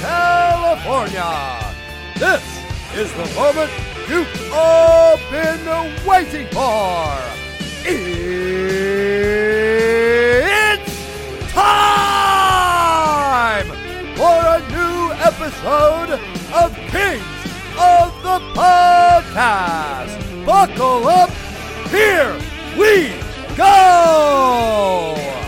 California, this is the moment you've all been waiting for. It's episode of Kings of the Podcast. Buckle up, here we go.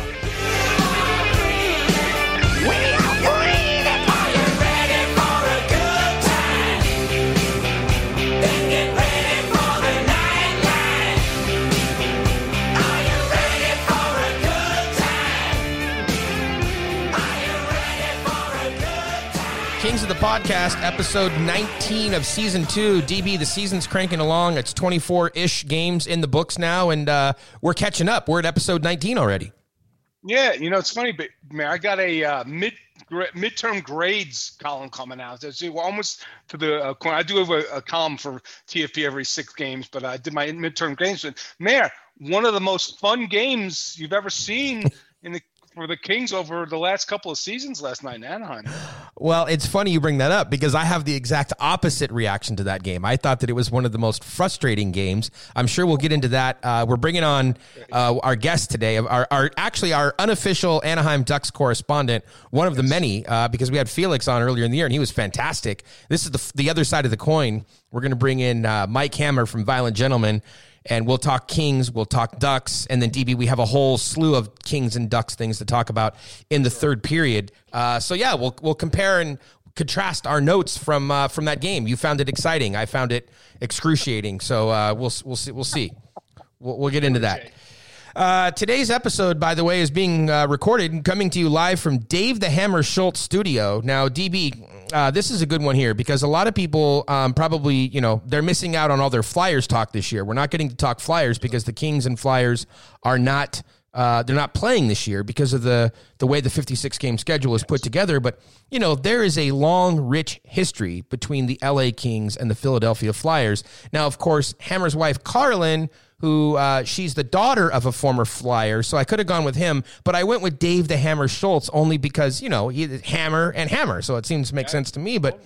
The Podcast, episode 19 of season two. DB, the season's cranking along. It's 24 ish games in the books now, and uh, we're catching up. We're at episode 19 already. Yeah, you know it's funny, but man, I got a uh, mid midterm grades column coming out. So we're almost to the. Uh, corner. I do have a, a column for TFP every six games, but I did my midterm grades. And man, one of the most fun games you've ever seen in the for the Kings over the last couple of seasons last night in Anaheim. Well, it's funny you bring that up because I have the exact opposite reaction to that game. I thought that it was one of the most frustrating games. I'm sure we'll get into that. Uh, we're bringing on uh, our guest today, our, our actually our unofficial Anaheim Ducks correspondent, one of the many, uh, because we had Felix on earlier in the year and he was fantastic. This is the the other side of the coin. We're going to bring in uh, Mike Hammer from Violent Gentlemen. And we'll talk Kings, we'll talk Ducks, and then DB. We have a whole slew of Kings and Ducks things to talk about in the third period. Uh, so yeah, we'll we'll compare and contrast our notes from uh, from that game. You found it exciting. I found it excruciating. So uh, we'll we'll see. We'll see. We'll, we'll get into that. Uh, today's episode, by the way, is being uh, recorded and coming to you live from Dave the Hammer Schultz studio. Now, DB, uh, this is a good one here because a lot of people um, probably, you know, they're missing out on all their Flyers talk this year. We're not getting to talk Flyers because the Kings and Flyers are not. Uh, they're not playing this year because of the the way the 56 game schedule is put together. But you know there is a long, rich history between the LA Kings and the Philadelphia Flyers. Now, of course, Hammer's wife Carlin who uh, she's the daughter of a former flyer. So I could have gone with him, but I went with Dave the Hammer Schultz only because, you know, he, Hammer and Hammer. So it seems to make sense to me. But,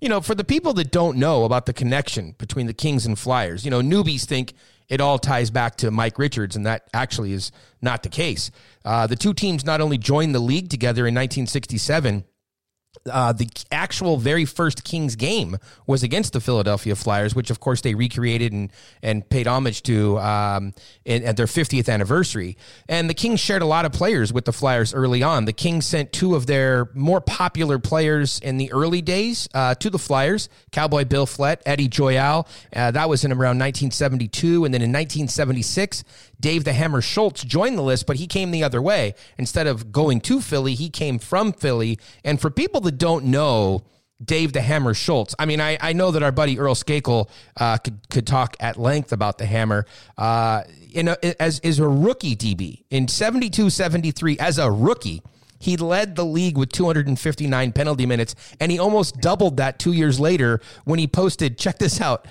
you know, for the people that don't know about the connection between the Kings and Flyers, you know, newbies think it all ties back to Mike Richards, and that actually is not the case. Uh, the two teams not only joined the league together in 1967, uh, the actual very first Kings game was against the Philadelphia Flyers, which of course they recreated and, and paid homage to um, in, at their 50th anniversary. And the Kings shared a lot of players with the Flyers early on. The Kings sent two of their more popular players in the early days uh, to the Flyers Cowboy Bill Flett, Eddie Joyal. Uh, that was in around 1972. And then in 1976, Dave the Hammer Schultz joined the list, but he came the other way. Instead of going to Philly, he came from Philly. And for people that don't know, Dave the Hammer Schultz. I mean, I, I know that our buddy Earl Skakel uh, could could talk at length about the Hammer. Uh, in a, as is a rookie DB in 72-73 as a rookie. He led the league with 259 penalty minutes, and he almost doubled that two years later when he posted. Check this out.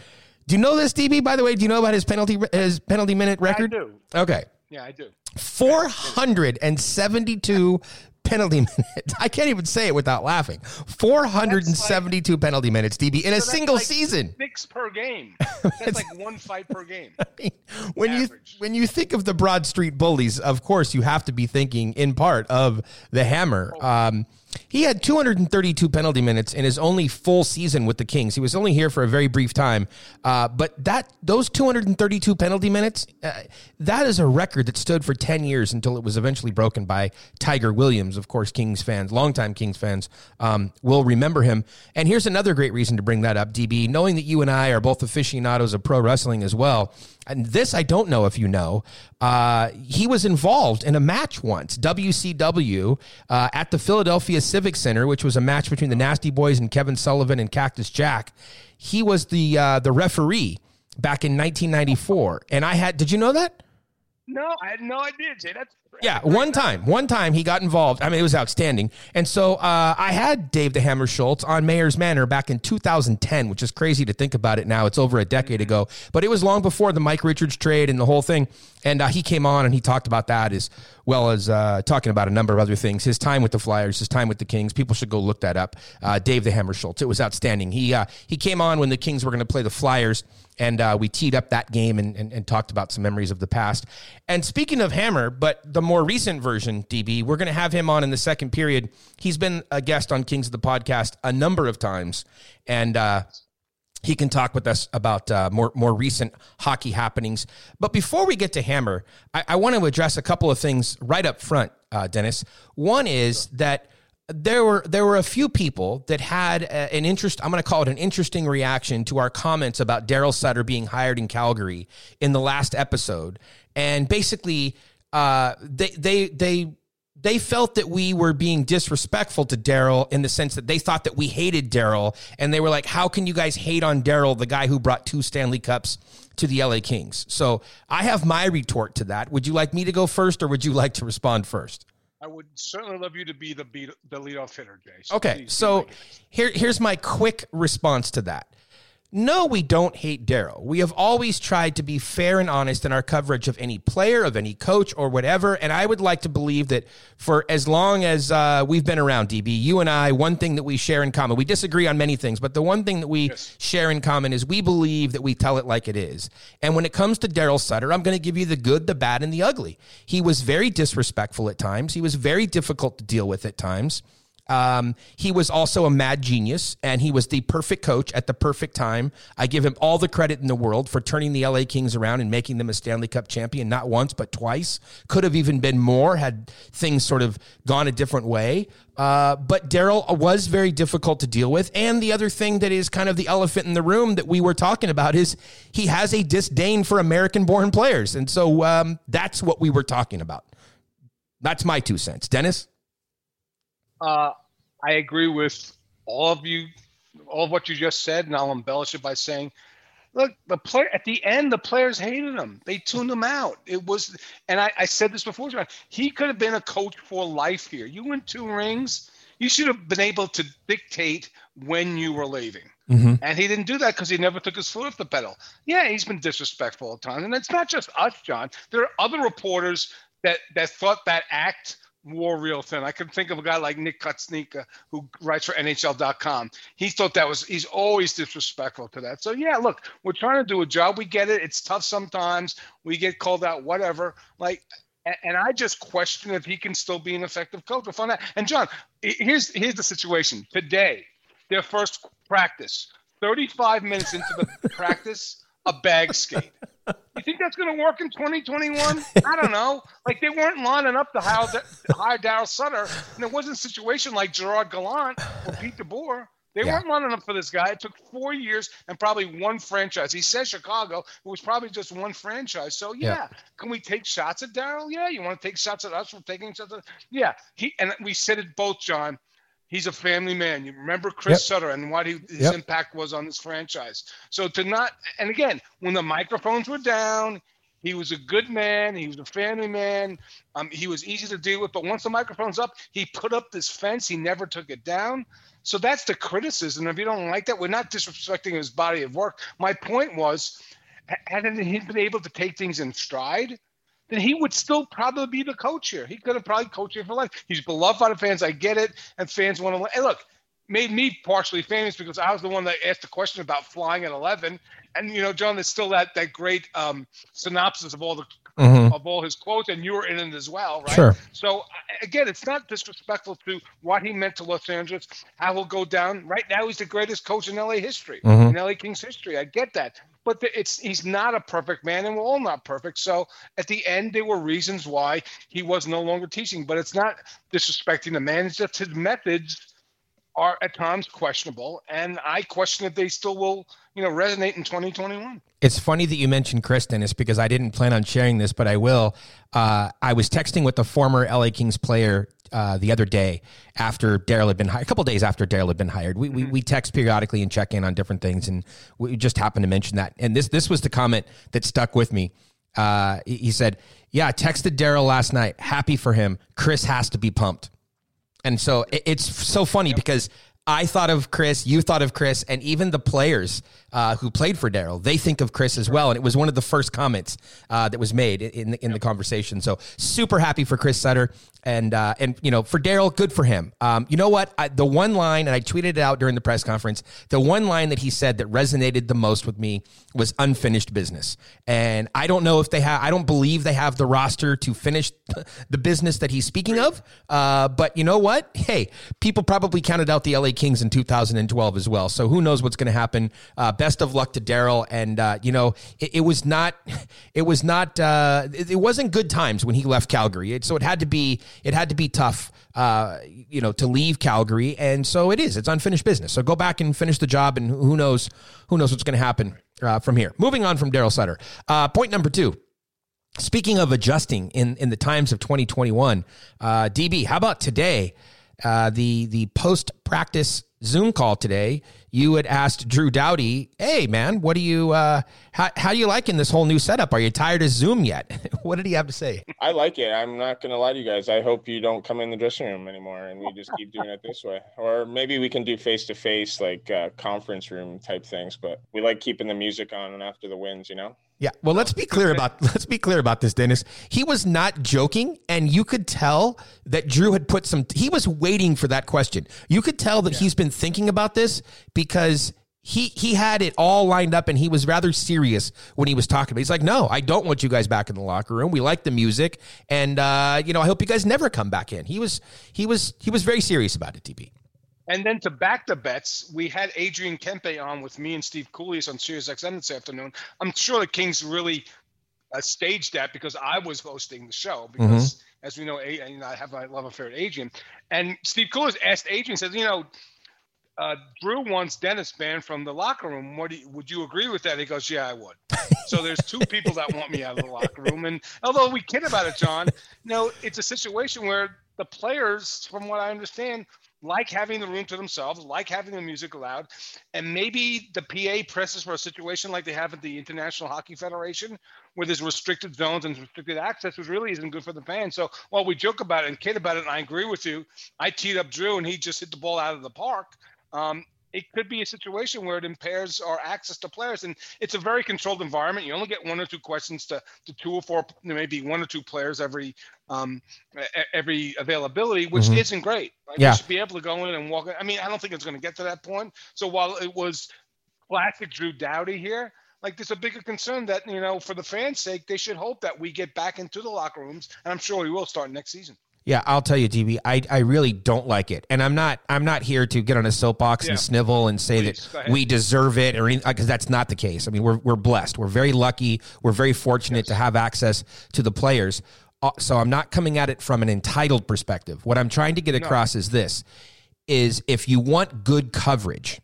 Do you know this, DB? By the way, do you know about his penalty his penalty minute record? I do. Okay, Yeah, I do. 472 penalty minutes. I can't even say it without laughing. 472 penalty minutes, DB, in a So that's single like season. Six per game. That's like one fight per game. when you Average. when you think of the Broad Street Bullies, of course you have to be thinking in part of the Hammer. Um, he had 232 penalty minutes in his only full season with the Kings. He was only here for a very brief time, uh, but that those 232 penalty minutes, uh, that is a record that stood for 10 years until it was eventually broken by Tiger Williams. Of course, Kings fans, longtime Kings fans, um, will remember him. And here's another great reason to bring that up, DB. Knowing that you and I are both aficionados of pro wrestling as well, and this I don't know if you know. Uh, he was involved in a match once, WCW, uh, at the Philadelphia Civic Center, which was a match between the Nasty Boys and Kevin Sullivan and Cactus Jack. He was the uh, the referee back in 1994, and I had. Did you know that? No, I had no idea, Jay. That's Yeah, one time, one time he got involved. I mean, it was outstanding. And so uh, I had Dave the Hammer Schultz on Mayor's Manor back in 2010, which is crazy to think about it now. It's over a decade ago, but it was long before the Mike Richards trade and the whole thing. And uh, he came on and he talked about that as well as uh, talking about a number of other things. His time with the Flyers, his time with the Kings. People should go look that up. Uh, Dave the Hammer Schultz. It was outstanding. He uh, he came on when the Kings were going to play the Flyers and uh, we teed up that game and, and, and talked about some memories of the past. And speaking of Hammer, but the more recent version, DB, we're going to have him on in the second period. He's been a guest on Kings of the Podcast a number of times, and uh, he can talk with us about uh, more more recent hockey happenings. But before we get to Hammer, I, I want to address a couple of things right up front, uh, Dennis. One is that there were there were a few people that had a, an interest. I'm going to call it an interesting reaction to our comments about Darryl Sutter being hired in Calgary in the last episode, and basically, uh, they they they they felt that we were being disrespectful to Darryl in the sense that they thought that we hated Darryl, and they were like, "How can you guys hate on Darryl, the guy who brought two Stanley Cups to the LA Kings?" So I have my retort to that. Would you like me to go first, or would you like to respond first? I would certainly love you to be the beat, the leadoff hitter, Jay. So Okay, so here here's my quick response to that. No, we don't hate Darryl. We have always tried to be fair and honest in our coverage of any player, of any coach, or whatever. And I would like to believe that for as long as uh, we've been around, DB, you and I, one thing that we share in common, we disagree on many things, but the one thing that we share in common is we believe that we tell it like it is. And when it comes to Darryl Sutter, I'm going to give you the good, the bad, and the ugly. He was very disrespectful at times. He was very difficult to deal with at times. Um, he was also a mad genius, and he was the perfect coach at the perfect time. I give him all the credit in the world for turning the LA Kings around and making them a Stanley Cup champion, not once, but twice. Could have even been more had things sort of gone a different way. Uh, but Darryl was very difficult to deal with. And the other thing that is kind of the elephant in the room that we were talking about is he has a disdain for American born players. And so um, that's what we were talking about. That's my two cents. Dennis? Uh, I agree with all of you, all of what you just said, and I'll embellish it by saying, look, the player at the end, the players hated him. They tuned him out. It was, and I, I said this before, John. He could have been a coach for life here. You win two rings. You should have been able to dictate when you were leaving. And he didn't do that because he never took his foot off the pedal. Yeah, he's been disrespectful at times. And it's not just us, John. There are other reporters that, that thought that act wore real thin. I can think of a guy like Nick Cotsonika who writes for NHL.com. He thought that was he's always disrespectful to that. So yeah, look, we're trying to do a job. We get it. It's tough sometimes. We get called out, whatever. Like and I just question if he can still be an effective coach. We'll find out. And John, here's here's the situation. Today, their first practice, 35 minutes into the practice, a bag skate. You think that's going to work in 2021? I don't know. Like they weren't lining up to hire, to hire Darryl Sutter, and it wasn't a situation like Gerard Gallant or Pete DeBoer. They Yeah. weren't lining up for this guy. It took four years and probably one franchise. He says Chicago. It was probably just one franchise. So yeah, Yeah. can we take shots at Darryl? Yeah. You want to take shots at us for taking shots at? Yeah. He and we said it both, John. He's a family man. You remember Chris Yep. Sutter and what he, his Yep. impact was on this franchise. So to not, and again, when the microphones were down, he was a good man. He was a family man. Um, he was easy to deal with. But once the microphone's up, he put up this fence. He never took it down. So that's the criticism. If you don't like that, we're not disrespecting his body of work. My point was, hadn't he been able to take things in stride? Then he would still probably be the coach here. He could have probably coached here for life. He's beloved by the fans. I get it, and fans want to. Hey, look, made me partially famous because I was the one that asked the question about flying at 11. And you know, John, there's still that that great um, synopsis of all the of all his quotes, and you were in it as well, right? Sure. So again, it's not disrespectful to what he meant to Los Angeles, how he'll go down. Right now, he's the greatest coach in LA history, in LA Kings history. I get that, but it's he's not a perfect man, and we're all not perfect. So at the end, there were reasons why he was no longer teaching, but it's not disrespecting the man. It's just his methods are at times questionable, and I question if they still will, you know, resonate in 2021. It's funny that you mentioned Kristen. It's because I didn't plan on sharing this, but I will. Uh, I was texting with a former LA Kings player uh, the other day after Darryl had been hired, a couple days after Darryl had been hired. We, we, we text periodically and check in on different things, and we just happened to mention that. And this this was the comment that stuck with me. Uh, he he said, "Yeah, I texted Darryl last night. Happy for him. Chris has to be pumped." And so it- it's so funny because I thought of Chris, you thought of Chris, and even the players uh, who played for Darryl, they think of Chris as well. And it was one of the first comments uh, that was made in the, in the conversation. So super happy for Chris Sutter, and uh, and you know for Darryl, good for him. Um, you know what? I, the one line, and I tweeted it out during the press conference. The one line that he said that resonated the most with me was unfinished business. And I don't know if they have. I don't believe they have the roster to finish the business that he's speaking of. Uh, but you know what? Hey, people probably counted out the LA Kings in 2012 as well. So who knows what's going to happen? Uh, best of luck to Darryl. And uh, you know, it, it was not. It was not. Uh, it, it wasn't good times when he left Calgary. It, so it had to be. It had to be tough. Uh, you know, to leave Calgary, and so it is. It's unfinished business. So go back and finish the job, and who knows? Who knows what's going to happen uh, from here? Moving on from Darryl Sutter. Uh, point number two. Speaking of adjusting in, in the times of 2021, uh, DB, how about today? Uh, the the post practice Zoom call today. You had asked Drew Doughty, "Hey man, what do you uh, how how do you liking this whole new setup? Are you tired of Zoom yet?" what did he have to say? I like it. I'm not gonna lie to you guys. I hope you don't come in the dressing room anymore, and we just keep doing it this way. Or maybe we can do face to face, like uh, conference room type things. But we like keeping the music on and after the wins, you know. Yeah. Well, let's be clear about let's be clear about this, Dennis. He was not joking, and you could tell that Drew had put some. He was waiting for that question. You could tell that he's been thinking about this because he he had it all lined up, and he was rather serious when he was talking. About. it. He's like, "No, I don't want you guys back in the locker room. We like the music, and uh, you know, I hope you guys never come back in." He was he was he was very serious about it. DB. And then to back the bets, we had Adrian Kempe on with me and Steve Kouleas on Sirius XM this afternoon. I'm sure the Kings really uh, staged that because I was hosting the show. Because as we know, A- you know, I have my love affair with Adrian. And Steve Kouleas asked Adrian, says, you know, uh, Drew wants Dennis banned from the locker room. What do you, would you agree with that? He goes, yeah, I would. so there's two people that want me out of the locker room. And although we kid about it, John, no, it's a situation where the players, from what I understand, like having the room to themselves, like having the music loud, and maybe the PA presses for a situation like they have at the International Hockey Federation, where there's restricted zones and restricted access, which really isn't good for the fans. So while we joke about it and kid about it, and I agree with you, I teed up Drew and he just hit the ball out of the park. Um, it could be a situation where it impairs our access to players, and it's a very controlled environment. You only get one or two questions to, to two or four, maybe one or two players every um, every availability, which isn't great. Right? Yeah. You should be able to go in and walk. I mean, I don't think it's going to get to that point. So while it was classic Drew Doughty here, like there's a bigger concern that you know, for the fans' sake, they should hope that we get back into the locker rooms, and I'm sure we will start next season. Yeah, I'll tell you, DB, I, I really don't like it, and I'm not I'm not here to get on a soapbox Yeah. and snivel and say Please, that we deserve it or anything because that's not the case. I mean, we're we're blessed, we're very lucky, we're very fortunate to have access to the players. Uh, So I'm not coming at it from an entitled perspective. What I'm trying to get across is this: is if you want good coverage,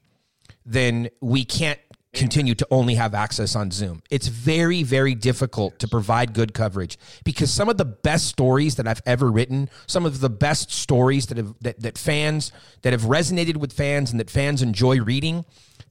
then we can't continue to only have access on Zoom. It's very, very difficult to provide good coverage because some of the best stories that I've ever written, some of the best stories that have that, that fans that have resonated with fans and that fans enjoy reading,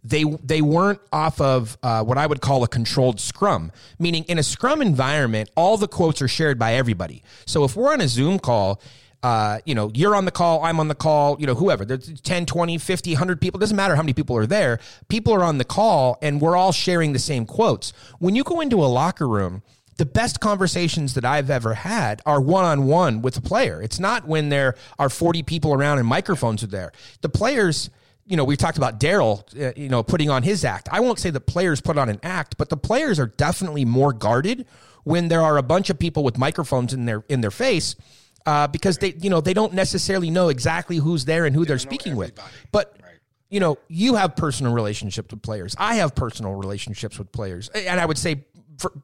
they they weren't off of uh, what I would call a controlled scrum. Meaning, in a scrum environment, all the quotes are shared by everybody. So if we're on a Zoom call uh, you know, you're on the call, I'm on the call, you know, whoever. There's 10, 20, 50, 100 people. It doesn't matter how many people are there. People are on the call and we're all sharing the same quotes. When you go into a locker room the best conversations that I've ever had are one on one with a player. It's not when there are 40 people around and microphones are there. The players, you know, we've talked about Darryl, uh, you know, putting on his act. I won't say the players put on an act, but the players are definitely more guarded when there are a bunch of people with microphones in their in their face. Uh, because they, you know, they don't necessarily know exactly who's there and who they're speaking with. But you know, you have personal relationships with players. I have personal relationships with players. And I would say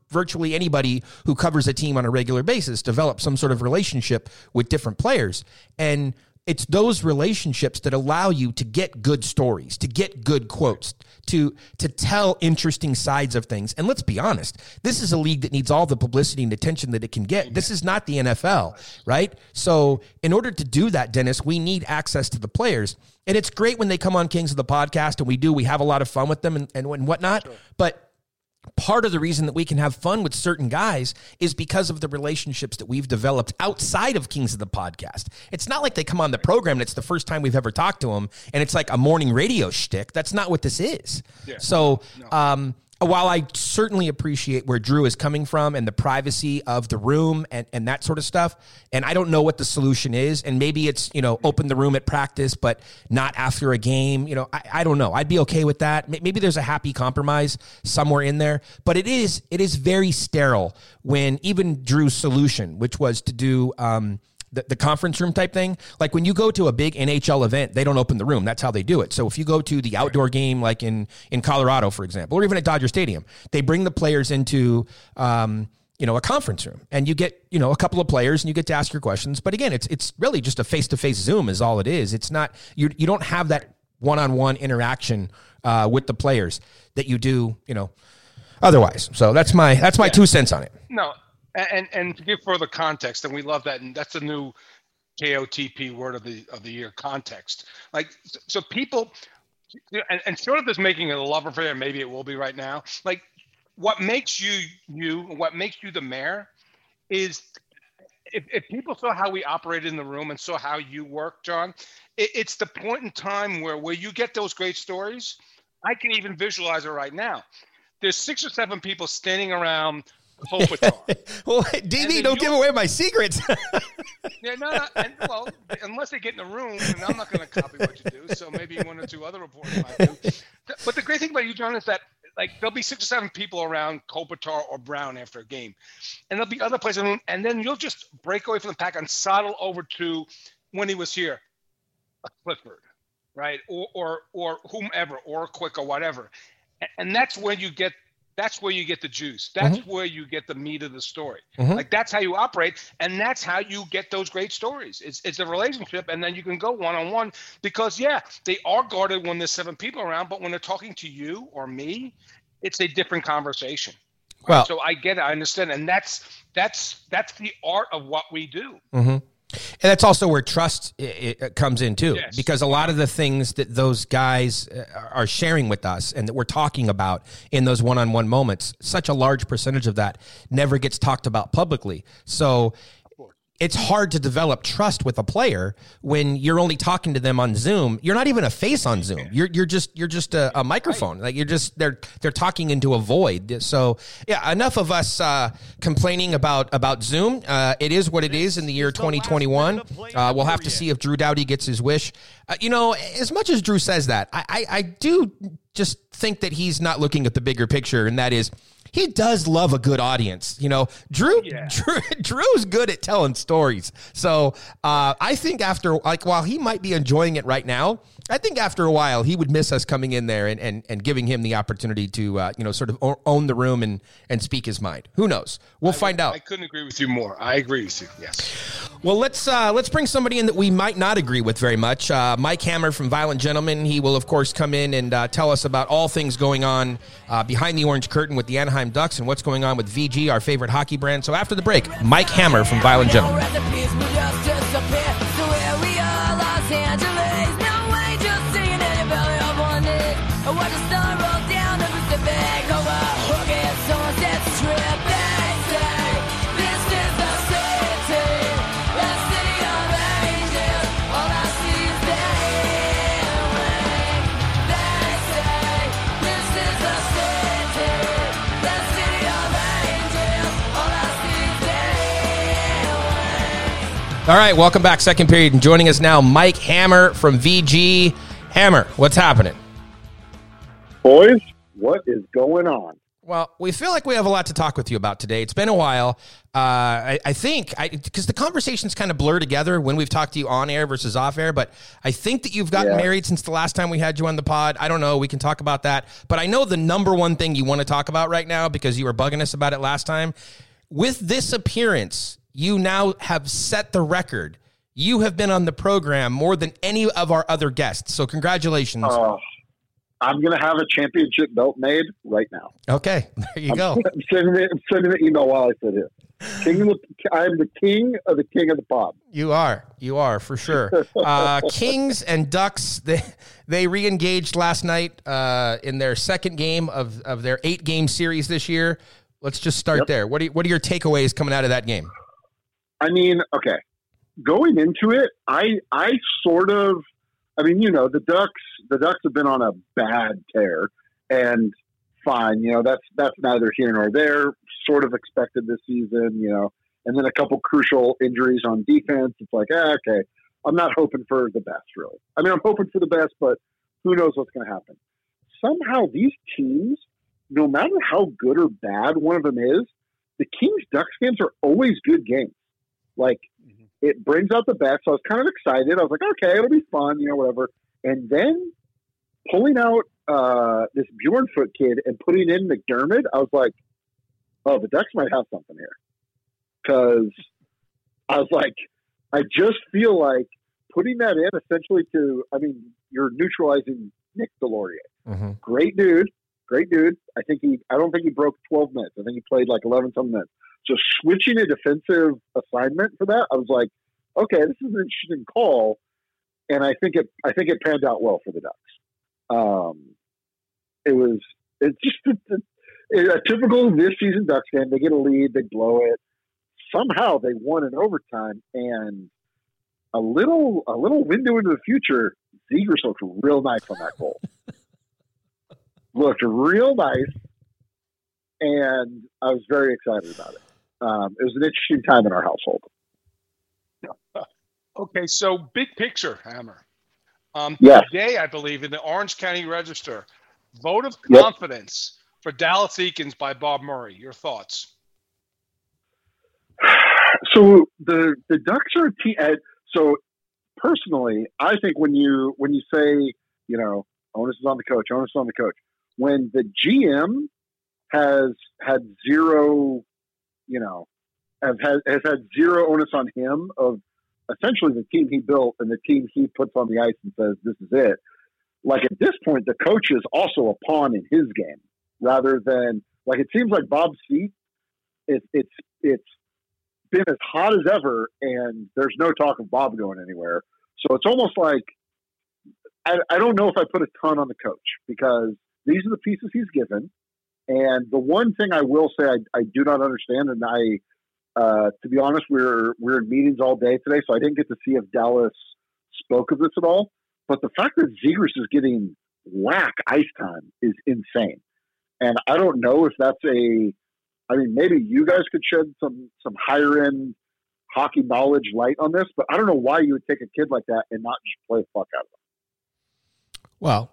virtually anybody who covers a team on a regular basis develops some sort of relationship with different players. And it's those relationships that allow you to get good stories, to get good quotes, to to tell interesting sides of things. And let's be honest, this is a league that needs all the publicity and attention that it can get. This is not the NFL, right? So, in order to do that, Dennis, we need access to the players. And it's great when they come on Kings of the podcast, and we do. We have a lot of fun with them and, and, and whatnot. But part of the reason that we can have fun with certain guys is because of the relationships that we've developed outside of Kings of the Podcast. It's not like they come on the program and it's the first time we've ever talked to them and it's like a morning radio shtick. That's not what this is. So, um, while I certainly appreciate where Drew is coming from and the privacy of the room and, and that sort of stuff, and I don't know what the solution is, and maybe it's, you know, open the room at practice, but not after a game, you know, I, I don't know. I'd be okay with that. Maybe there's a happy compromise somewhere in there, but it is, it is very sterile when even Drew's solution, which was to do, um, the, the conference room type thing. Like when you go to a big NHL event, they don't open the room. That's how they do it. So if you go to the outdoor game, like in in Colorado, for example, or even at Dodger Stadium, they bring the players into. Um, you know, a conference room, and you get you know a couple of players, and you get to ask your questions. But again, it's it's really just a face to face Zoom is all it is. It's not you you don't have that one on one interaction uh, with the players that you do you know otherwise. So that's my that's my two cents on it. No, and and- to give further context, and we love that, and that's a new KOTP word of the of the year context. Like so, people, and, and short of this making it a love affair, maybe it will be right now. Like what makes you you, what makes you the mayor, is if, if people saw how we operated in the room and saw how you work, John, it, it's the point in time where where you get those great stories. I can even visualize it right now. There's six or seven people standing around Kopitar. well, DB, don't give away my secrets. Yeah, no, no, and, well, unless they get in the room, and I'm not going to copy what you do. So maybe one or two other reporters might do. But the great thing about you, John, is that like there'll be six or seven people around Kopitar or Brown after a game, and there'll be other places, in the room, and then you'll just break away from the pack and saddle over to when he was here, a Clifford, right, or or or whomever, or Quick or whatever, and that's where you get. That's where you get the juice. Mm-hmm. That's where you get the meat of the story. Mm-hmm. Like that's how you operate, and that's how you get those great stories. It's it's a relationship, and then you can go one on one because yeah, they are guarded when there's seven people around, but when they're talking to you or me, it's a different conversation. Well- so I get it, I understand, and that's that's that's the art of what we do. Mm-hmm. And that's also where trust i i comes in too, Yes. because a lot of the things that those guys uh, are sharing with us and that we're talking about in those one-on-one moments, such a large percentage of that never gets talked about publicly. So it's hard to develop trust with a player when you're only talking to them on Zoom. You're not even a face on Zoom. You're you're just you're just a, a microphone. Like you're just they're they're talking into a void. So yeah, enough of us uh, complaining about about Zoom. Uh, it is what it is in the year 2021. Uh, we'll have to see if Drew Doughty gets his wish. Uh, you know, as much as Drew says that, I, I I do just think that he's not looking at the bigger picture, and that is he does love a good audience. You know, Drew, Drew Drew's good at telling stories. So uh, I think after like while he might be enjoying it right now, I think after a while he would miss us coming in there and and, and giving him the opportunity to uh, you know sort of own the room and and speak his mind. Who knows? We'll find out. I couldn't agree with you more. I agree with you. Yes. Well, let's uh, let's bring somebody in that we might not agree with very much. Uh, Mike Hammer from Violent Gentlemen. He will, of course, come in and uh, tell us about all things going on uh, behind the orange curtain with the Anaheim Ducks and what's going on with VG, our favorite hockey brand. So after the break, Mike Hammer from Violent Gentlemen. All right, welcome back. Second period, and joining us now, Mike Hammer from VG. Hammer, what's happening? Boys, what is going on? Well, we feel like we have a lot to talk with you about today. It's been a while. Uh, I, I think because the conversations kind of blur together when we've talked to you on air versus off air. But I think that you've gotten Yeah. married since the last time we had you on the pod. I don't know. We can talk about that. But I know the number one thing you want to talk about right now because you were bugging us about it last time. With this appearance, you now have set the record. You have been on the program more than any of our other guests. So congratulations. Oh, I'm going to have a championship belt made right now. okay, there you go. I'm sending it. I'm sending email while I sit here. King of the, I'm the king of the king of the pod. You are. You are for sure. Uh, Kings and Ducks they they re-engaged last night uh, in their second game of, of their eight game series this year. Let's just start Yep. there. What are what are your takeaways coming out of that game? I mean, okay, going into it, I I sort of, I mean, you know, the Ducks the Ducks have been on a bad tear, and fine, you know, that's that's neither here nor there. Sort of expected this season, you know, and then a couple crucial injuries on defense. It's like, eh, okay, I'm not hoping for the best, really. I mean, I'm hoping for the best, but who knows what's going to happen? Somehow, these teams, no matter how good or bad one of them is, the Kings Ducks games are always good games. Like it brings out the best. So I was kind of excited. I was like, okay, it'll be fun, you know, whatever. And then pulling out uh, this Bjornfot kid and putting in MacDermid, I was like, oh, the Ducks might have something here. Because I was like, I just feel like putting that in essentially to, I mean, you're neutralizing Nick Deslauriers. Mm-hmm. Great dude. Great dude. I think he, I don't think he broke 12 minutes. I think he played like 11 some minutes. So switching a defensive assignment for that, I was like, okay, this is an interesting call. And I think it, I think it panned out well for the Ducks. Um, it was, it's just a, a, typical this season Ducks game. They get a lead, they blow it. Somehow they won in overtime and a little, a little window into the future. Zegras looked real nice on that goal. looked real nice, and I was very excited about it. Um, it was an interesting time in our household. Okay, so big picture, Hammer. Um, Yes. Today, I believe, in the Orange County Register, vote of Yep. confidence for Dallas Eakins by Bob Murray. Your thoughts? So the the Ducks are a team. uh, So personally, I think when you when you say you know onus is on the coach, onus is on the coach. When the GM has had zero, you know, have has, has had zero onus on him of essentially the team he built and the team he puts on the ice and says this is it. Like at this point, the coach is also a pawn in his game, rather than like it seems like Bob's seat. It's it's it's been as hot as ever, and there's no talk of Bob going anywhere. So it's almost like I, I don't know if I put a ton on the coach because these are the pieces he's given. And the one thing I will say I, I do not understand, and I, uh, to be honest, we're we're in meetings all day today, so I didn't get to see if Dallas spoke of this at all. But the fact that Zegras is getting whack ice time is insane, and I don't know if that's a I mean, maybe you guys could shed some some higher end hockey knowledge light on this, but I don't know why you would take a kid like that and not just play the fuck out of him. Well,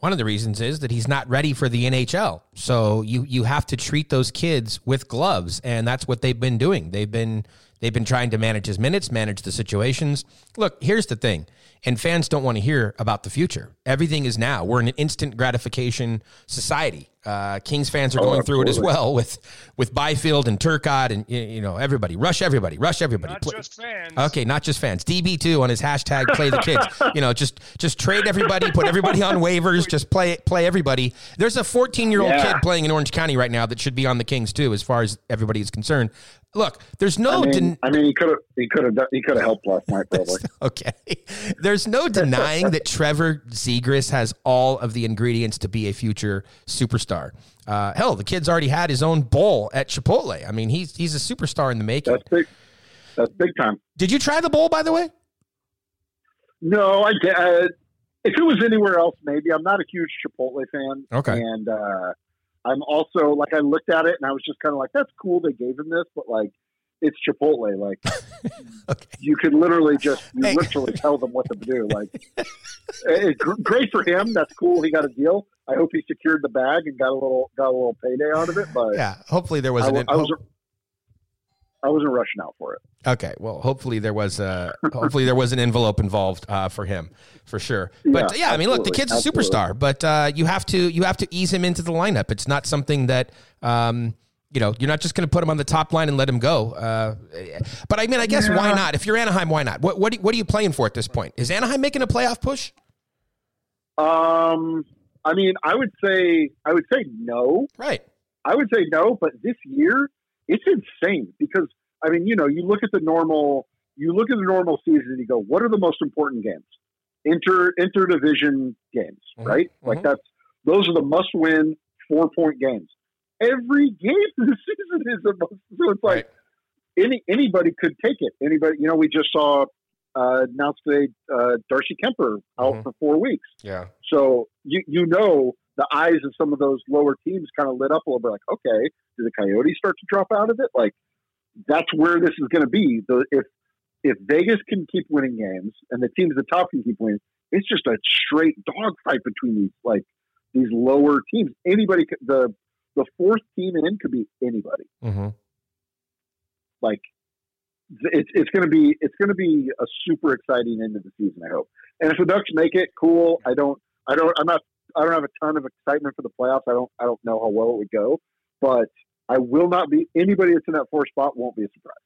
one of the reasons is that he's not ready for the NHL. So you you have to treat those kids with gloves, and that's what they've been doing. They've been they've been trying to manage his minutes, manage the situations. Look, here's the thing, and fans don't want to hear about the future. Everything is now. We're in an instant gratification society. Uh, Kings fans are Oh, going through it as well with with Byfield and Turcotte and you know everybody. Rush everybody, rush everybody. Not Play- just fans. Okay, not just fans. DB two on his hashtag play the kids. you know, just just trade everybody, put everybody on waivers, just play play everybody. There's a 14 year old Yeah. kid playing in Orange County right now that should be on the Kings too, as far as everybody is concerned. Look, there's no I mean, den- I mean, he could have he could have he could have helped last night probably. okay. There's no denying that Trevor Zegras has all of the ingredients to be a future superstar. Uh, hell, the kid's already had his own bowl at Chipotle. I mean, he's he's a superstar in the making. That's big. That's big time. Did you try the bowl, by the way? No, I. Uh, if it was anywhere else, maybe. I'm not a huge Chipotle fan. Okay. And uh, I'm also like I looked at it and I was just kind of like, that's cool they gave him this, but like it's Chipotle. Like Okay. you could literally just you Hey. literally tell them what to do. Like it's great for him. That's cool. He got a deal. I hope he secured the bag and got a little got a little payday out of it. But Yeah. Hopefully there was I, an. wa- I was I wasn't rushing out for it. Okay, well, hopefully there was a hopefully there was an envelope involved uh, for him for sure. But yeah, Yeah, I mean, look, the kid's absolutely, a superstar, but uh, you have to you have to ease him into the lineup. It's not something that um, you know you're not just going to put him on the top line and let him go. Uh, but I mean, I guess why not? If you're Anaheim, why not? What what, do- what are you playing for at this point? Is Anaheim making a playoff push? Um, I mean, I would say I would say no. Right. I would say no, but this year it's insane because I mean, you know, you look at the normal, you look at the normal season and you go, what are the most important games? Inter interdivision games, Mhm, right? Like mhm. that's those are the must-win four-point games. Every game this season is a must. So it's like any anybody could take it. Anybody, you know, we just saw uh, announced today uh, Darcy Kuemper out Mhm. for four weeks. Yeah. So you you know the eyes of some of those lower teams kind of lit up a little bit. Like, okay, do the Coyotes start to drop out of it? Like, that's where this is going to be. The, if if Vegas can keep winning games and the teams at the top can keep winning, it's just a straight dogfight between these like these lower teams. Anybody, could- the the fourth team in could be anybody. Mm-hmm. Like, it's it's going to be it's going to be a super exciting end of the season. I hope. And if the Ducks make it, cool. I don't I don't I'm not I don't have a ton of excitement for the playoffs. I don't I don't know how well it would go, but I will not be anybody that's in that fourth spot won't be a surprise.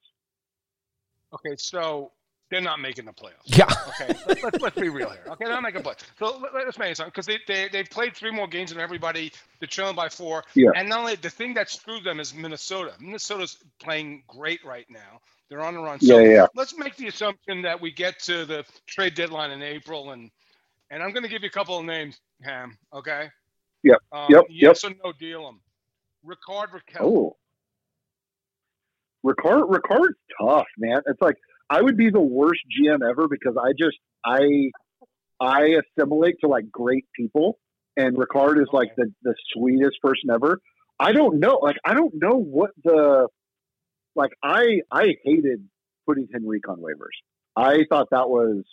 Okay, so they're not making the playoffs. Yeah. Okay, let's, let's, let's be real here. Okay, they're not making the playoffs. So let, let's make it something because they, they they've played three more games than everybody. They're trailing by four. Yeah. And not only the thing that screwed them is Minnesota. Minnesota's playing great right now. They're on the run. Yeah, So yeah, yeah. let's make the assumption that we get to the trade deadline in April, and and I'm going to give you a couple of names, Ham. Okay. Yep, Um, yep, Yes or no deal them. Rickard Rakell. Oh, Rickard Rickard's tough, man. It's like I would be the worst GM ever because I just I I assimilate to like great people, and Rickard is like the the sweetest person ever. I don't know, like I don't know what the like. I I hated putting Henrique on waivers. I thought that was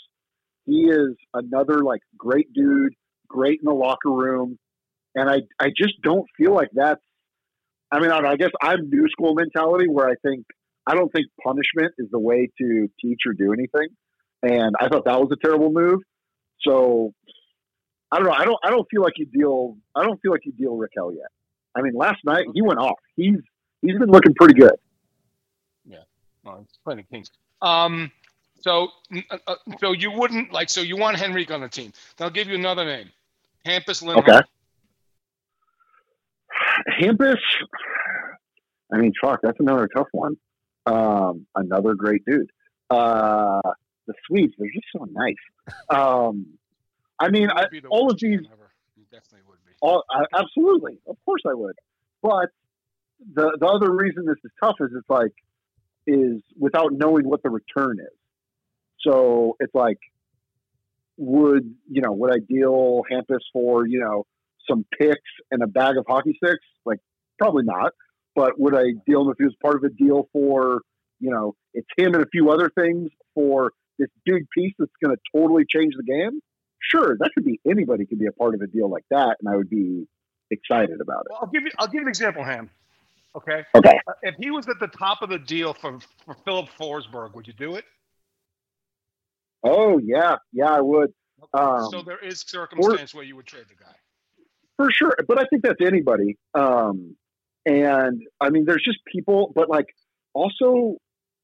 he is another like great dude, great in the locker room, and I I just don't feel like that's I mean, I, I guess I'm new school mentality where I think I don't think punishment is the way to teach or do anything, and I thought that was a terrible move. So I don't know. I don't. I don't feel like you deal. I don't feel like you deal Rakell yet. I mean, last night he went off. He's he's been looking pretty good. It's playing the Kings. Um, so, uh, uh, so you wouldn't like. So you want Henrique on the team? I'll give you another name, Hampus Lindholm. Okay. Hampus. I mean, fuck, that's another tough one. Um, another great dude. Uh, the Swedes, they're just so nice. Um, I mean, I, You'd be the all of these definitely would be. All, I, absolutely, of course I would. But the the other reason this is tough is it's like is without knowing what the return is. So it's like, would you know? Would I deal Hampus for you know some picks and a bag of hockey sticks? Like probably not. But would I deal him if he was part of a deal for you know it's him and a few other things for this big piece that's going to totally change the game? Sure, that could be anybody could be a part of a deal like that, and I would be excited about it. Well, I'll give you. I'll give you an example, Ham. Okay. Okay. Uh, If he was at the top of the deal for for Filip Forsberg, would you do it? Oh yeah, yeah, I would. Um, so there is circumstance where you would trade the guy. for sure, but I think that's anybody. Um, and I mean, there's just people, but like also,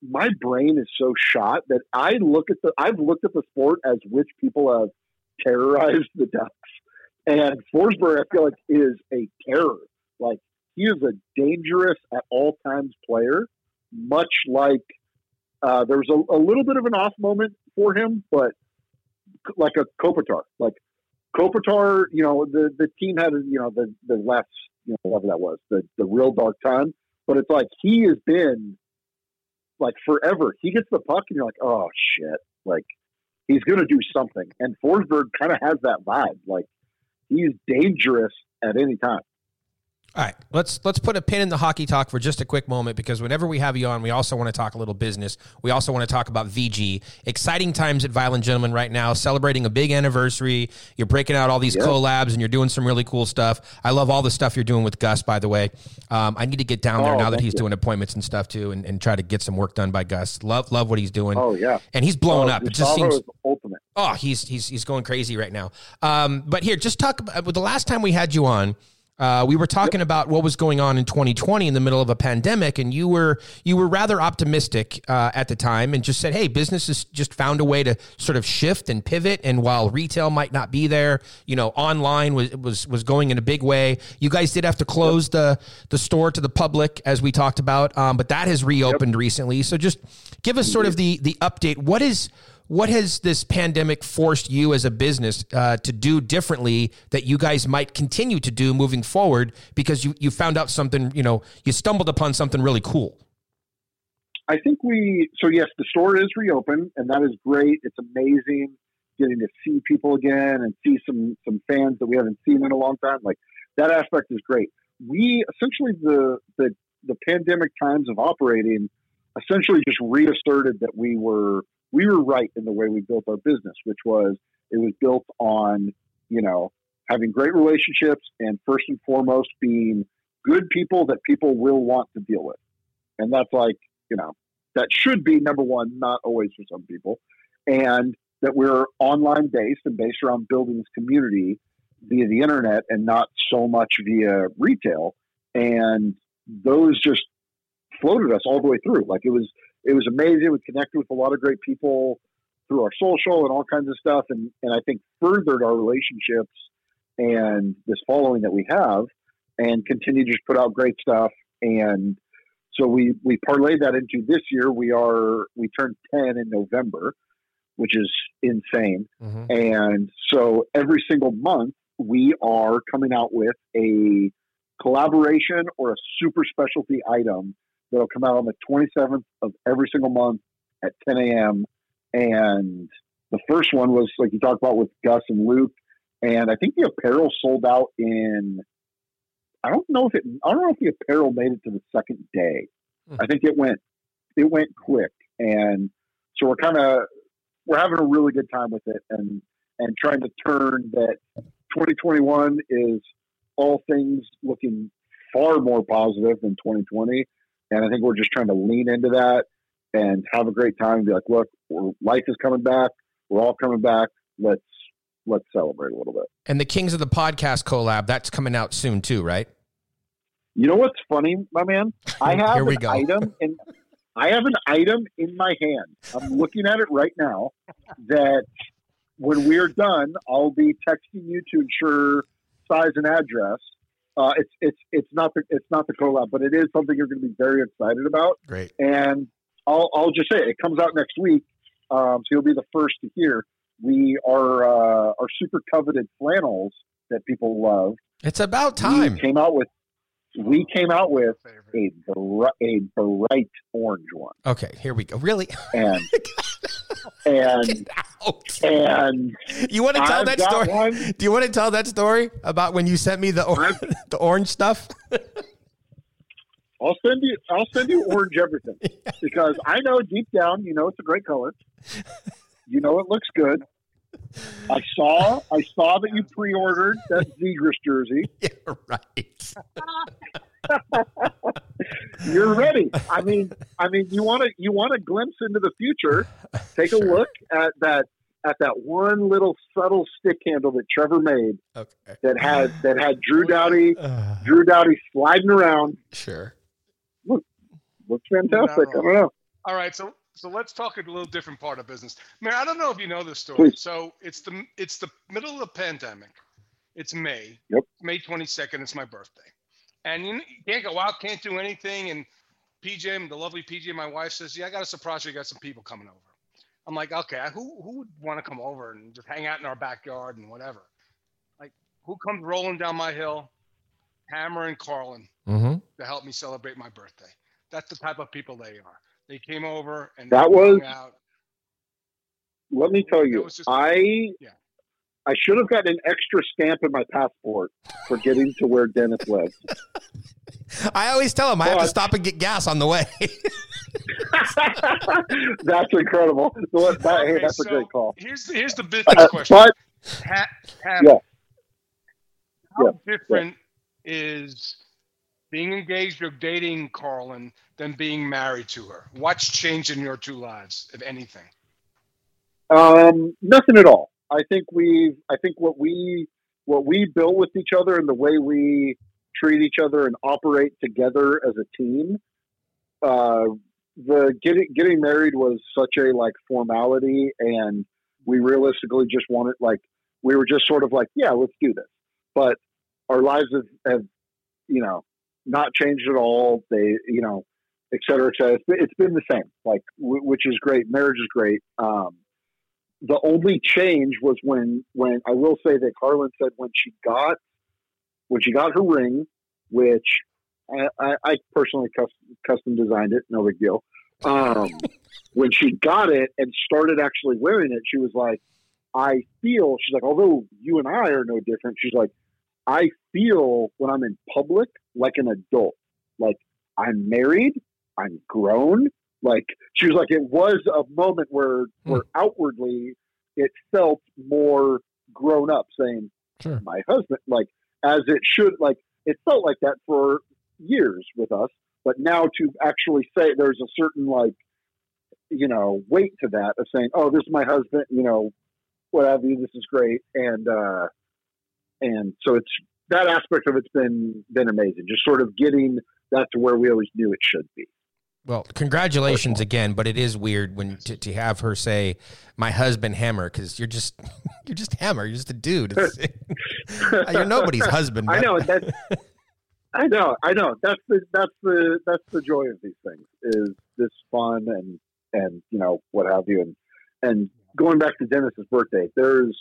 my brain is so shot that I look at the. I've looked at the sport as which people have terrorized the Ducks, and Forsberg, I feel like, is a terror. Like he is a dangerous at all times player, much like uh, there was a, a little bit of an off moment for him, but like a Kopitar, like Kopitar, you know, the, the team had, you know, the, the less, you know, whatever that was, the, the real dark time. But it's like he has been like forever. He gets the puck and you're like, oh shit. Like he's to do something. And Forsberg kind of has that vibe. Like he's dangerous at any time. All right, let's let's put a pin in the hockey talk for just a quick moment because whenever we have you on, we also want to talk a little business. We also want to talk about VG. Exciting times at Violent Gentlemen right now, celebrating a big anniversary. You're breaking out all these Yeah. collabs and you're doing some really cool stuff. I love all the stuff you're doing with Gus, by the way. Um, I need to get down there Oh, now that he's you. doing appointments and stuff too, and, and try to get some work done by Gus. Love love what he's doing. Oh yeah, and he's blowing Oh, up. It just seems ultimate. Oh, he's he's he's going crazy right now. Um, but here, just talk about the last time we had you on. Uh, we were talking about what was going on in 2020 in the middle of a pandemic, and you were you were rather optimistic uh, at the time, and just said, "Hey, business has just found a way to sort of shift and pivot." And while retail might not be there, you know, online was was was going in a big way. You guys did have to close the the store to the public, as we talked about, um, but that has reopened recently. So just give us sort of the the update. What is what has this pandemic forced you as a business uh, to do differently that you guys might continue to do moving forward because you, you found out something, you know, you stumbled upon something really cool? I think we so yes, the store is reopened, and that is great. It's amazing getting to see people again and see some some fans that we haven't seen in a long time. Like that aspect is great. We essentially the the the pandemic times of operating essentially just reasserted that we were we were right in the way we built our business, which was it was built on you know having great relationships and first and foremost being good people that people will want to deal with, and that's like you know that should be number one, not always for some people, and that we're online based and based around building this community via the internet and not so much via retail. And those just floated us all the way through. Like it was, it was amazing. We connected with a lot of great people through our social and all kinds of stuff, and and I think furthered our relationships and this following that we have, and continue to just put out great stuff. And so we we parlayed that into this year. We are we turned ten in November, which is insane. Mm-hmm. And so every single month, we are coming out with a collaboration or a super specialty item that'll come out on the 27th of every single month at 10 a.m. And the first one was like you talked about with Gus and Luke. And I think the apparel sold out in, I don't know if it, I don't know if the apparel made it to the second day. Hmm. I think it went, it went quick. And so we're kind of, we're having a really good time with it and, and trying to turn that 2021 is all things looking far more positive than 2020. And I think we're just trying to lean into that and have a great time and be like, look, life is coming back. We're all coming back. Let's, let's celebrate a little bit. And the Kings of the Podcast collab, that's coming out soon too, right? You know what's funny, my man? I have Here we an go. item in I have an item in my hand. I'm looking at it right now that when we're done, I'll be texting you to ensure size and address. Uh, it's it's it's not the it's not the collab, but it is something you're going to be very excited about. Great. And I'll I'll just say it, it comes out next week, um, so you'll be the first to hear. We are uh, our super coveted flannels that people love It's about time. we came out with we came out with a bri- a bright orange one, Okay, here we go. Really? and and and You want to tell I've that story? one. Do you want to tell that story about when you sent me the or- the orange stuff? I'll send you I'll send you orange everything because I know deep down you know it's a great color. You know it looks good. I saw I saw that you pre-ordered that Zegras jersey. Yeah, right. You're ready. I mean, I mean, you want to you want a glimpse into the future. Take a look at that at that one little subtle stick handle that Trevor made Okay. that had that had Drew Dowdy uh. Drew Doughty sliding around. Sure. Looks fantastic. I don't know. All right, so so let's talk a little different part of business. Man, I don't know if you know this story. Please. So it's the it's the middle of the pandemic. It's May. Yep. May 22nd. It's my birthday, and you, you can't go out, can't do anything. And PJ, the lovely PJ, my wife says, "Yeah, I got a surprise. You got some people coming over." I'm like, "Okay, who who would want to come over and just hang out in our backyard and whatever?" Like, who comes rolling down my hill? Hammer and Carlin Mm-hmm. to help me celebrate my birthday. That's the type of people they are. They came over and That was- out. Let me tell you, just- I Yeah. I should have gotten an extra stamp in my passport for getting to where Dennis lives. I always tell him I have to stop and get gas on the way. that's incredible. So that, that- hey, Okay, that's a great call. Here's here's the business Uh, question. but Ha- ha- Yeah. How different is being engaged or dating Carlin than being married to her? What's changed in your two lives, if anything? Um, nothing at all. I think we, I think what we, what we built with each other and the way we treat each other and operate together as a team. Uh, the getting getting married was such a like formality, and we realistically just wanted like we were just sort of like, yeah, let's do this. But our lives have, have you know, not changed at all. They, you know, et cetera, et cetera. It's been, it's been the same, like, w- which is great. Marriage is great. Um, the only change was when, when I will say that Carlin said when she got, when she got her ring, which I, I, I personally custom, custom designed it, no big deal. Um, when she got it and started actually wearing it, she was like, I feel, she's like, although you and I are no different, she's like, I feel when I'm in public like an adult. Like I'm married, I'm grown. Like she was like, it was a moment where, where outwardly it felt more grown up, saying, Sure. my husband, like as it should, like it felt like that for years with us. But now to actually say there's a certain like, you know, weight to that of saying, oh, this is my husband, you know, what have you, this is great. And, uh, and so it's that aspect of it's been been amazing. Just sort of getting that to where we always knew it should be. Well, congratulations again, but it is weird when to, to have her say my husband Hammer because you're just you're just Hammer, you're just a dude. You're nobody's husband. I know that's. I know, I know. That's the that's the that's the joy of these things is this fun and and you know what have you and and going back to Dennis's birthday. There's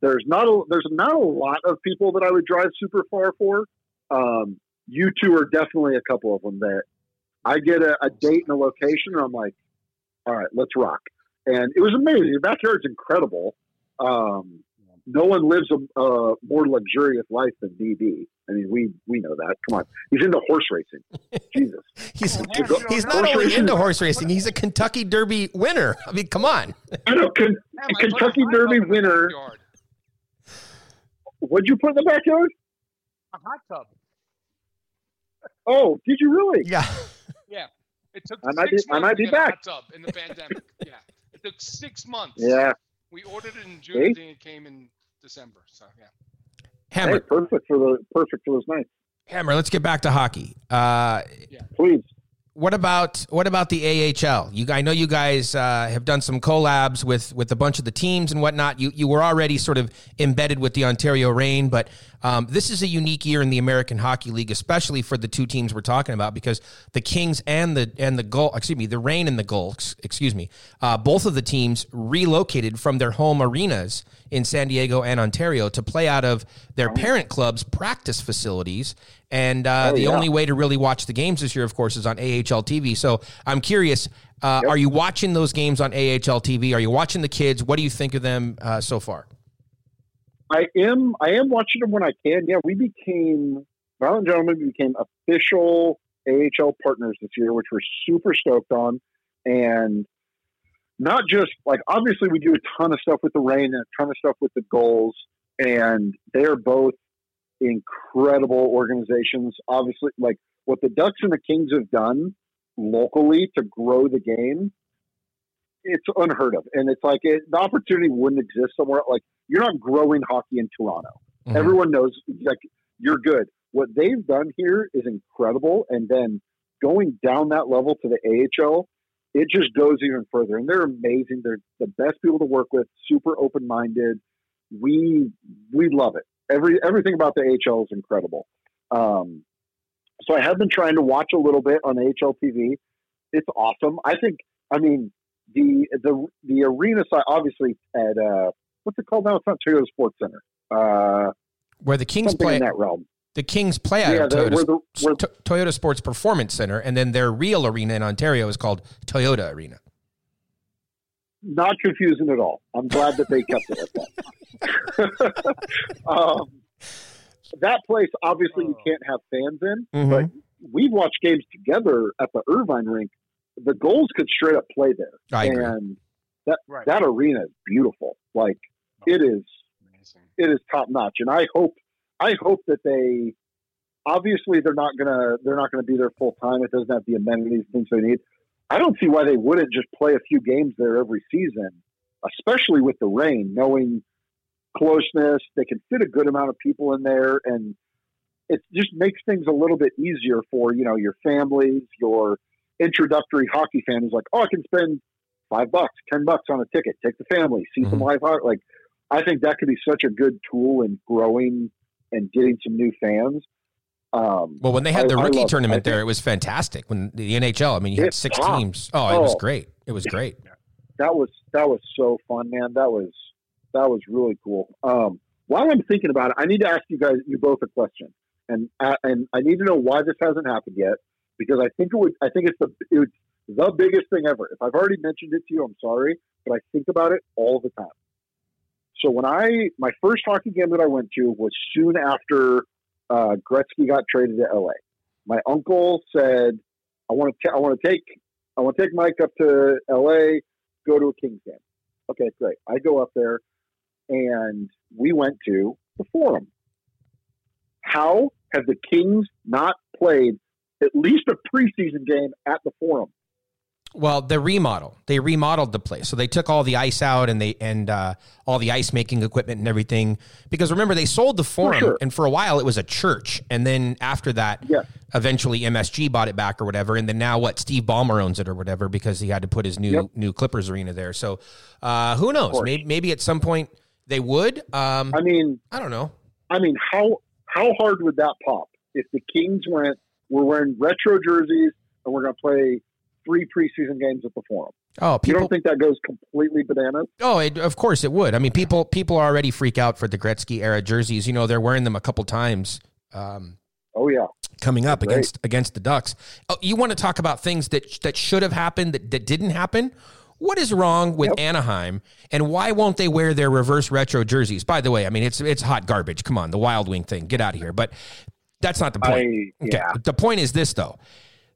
there's not a there's not a lot of people that I would drive super far for. Um, you two are definitely a couple of them that I get a, a date and a location and I'm like, all right, let's rock. And it was amazing. The backyard's incredible. Um, no one lives a, a more luxurious life than DB. I mean, we we know that. Come on, he's into horse racing. Jesus, He's, Horse he's not only racing- into horse racing, he's a Kentucky Derby winner. I mean, come on. I know. Ken, Yeah, Kentucky Derby hot tub in the winner. backyard. What'd you put in the backyard? A hot tub. Oh, did you really? Yeah. Yeah. It took I might six be- I might to be get a back. hot tub in the pandemic. yeah. It took six months. Yeah. We ordered it in June. See? I think it came in December. So yeah. Hammer, Hey, perfect for the perfect for those nights. Hammer, let's get back to hockey. Uh, yeah. Please. What about what about the AHL? You, I know you guys uh, have done some collabs with with a bunch of the teams and whatnot. You you were already sort of embedded with the Ontario Reign, but um, this is a unique year in the American Hockey League, especially for the two teams we're talking about, because the Kings and the and the Gold, excuse me, the Reign and the Gulls, excuse me, uh, both of the teams relocated from their home arenas in San Diego and Ontario to play out of their parent club's practice facilities. And uh, Oh, the yeah. only way to really watch the games this year, of course, is on AHL TV. So I'm curious, uh, are you watching those games on AHL TV? Are you watching the kids? What do you think of them uh, so far? I am I am watching them when I can. Yeah, we became Violent Gentlemen became official AHL partners this year, which we're super stoked on. And not just like obviously we do a ton of stuff with the Reign and a ton of stuff with the Gulls, and they're both incredible organizations. Obviously, like what the Ducks and the Kings have done locally to grow the game, it's unheard of. And it's like it, the opportunity wouldn't exist somewhere. Like you're not growing hockey in Toronto. Mhm. Everyone knows like you're good. What they've done here is incredible. And then going down that level to the AHL, it just goes even further. And they're amazing. They're the best people to work with, super open minded. We we love it. Every everything about the AHL is incredible. Um, so I have been trying to watch a little bit on AHL TV. It's awesome. I think. I mean, the the the arena side, obviously at uh, what's it called now? It's not Toyota Sports Center. Uh, Where the Kings play, in that realm. the Kings play out Yeah, of the, Toyota, where the where, Toyota Sports Performance Center, and then their real arena in Ontario is called Toyota Arena. not confusing at all. I'm glad that they kept it like that. um, that place, obviously, you can't have fans in, Mhm. but we've watched games together at the Irvine rink. The Gulls could straight up play there, I agree. and that Right. that arena is beautiful. Like oh, it is, Amazing. it is top notch. And I hope, I hope that they. Obviously, they're not gonna they're not gonna be there full time. It doesn't have the amenities things they need. I don't see why they wouldn't just play a few games there every season, especially with the Reign, knowing closeness. They can fit a good amount of people in there, and it just makes things a little bit easier for you know your families, your introductory hockey fan who's like, oh, I can spend five bucks, ten bucks on a ticket, take the family, see some Mhm. live hockey. Like, I think that could be such a good tool in growing and getting some new fans. Um, Well, when they had the I rookie it. tournament there, it was fantastic. When the NHL, I mean, you had six popped. teams. Oh, it was Oh. great. It was great. that was that was so fun, man. That was that was really cool. Um, while I'm thinking about it, I need to ask you guys, you both, a question, and uh, and I need to know why this hasn't happened yet because I think it would. I think it's the it's the biggest thing ever. If I've already mentioned it to you, I'm sorry, but I think about it all the time. So when I my first hockey game that I went to was soon after uh, Gretzky got traded to LA. My uncle said, "I want to I want to take I want to take Mike up to LA, go to a Kings game." Okay, great. I go up there, and we went to the Forum. How have the Kings not played at least a preseason game at the Forum? Well, the remodel. They remodeled the place, so they took all the ice out and they and uh, all the ice making equipment and everything. Because remember, they sold the forum, sure. and for a while it was a church, and then after that, Yeah. eventually MSG bought it back or whatever, and then now what? Steve Ballmer owns it or whatever because he had to put his new Yep. new Clippers arena there. So uh, who knows? Maybe, maybe at some point they would. Um, I mean, I don't know. I mean, how how hard would that pop if the Kings went? We're wearing retro jerseys and we're going to play three preseason games at the Forum. Oh, You don't think that goes completely bananas? Oh, it, of course it would. I mean, people people already freak out for the Gretzky era jerseys. You know, they're wearing them a couple times. Um, Oh yeah, coming up Great. against against the Ducks. Oh, you want to talk about things that that should have happened that, that didn't happen? What is wrong with Anaheim, and why won't they wear their reverse retro jerseys? By the way, I mean it's it's hot garbage. Come on, the Wild Wing thing, get out of here. But that's not the point. I yeah. The point is this though.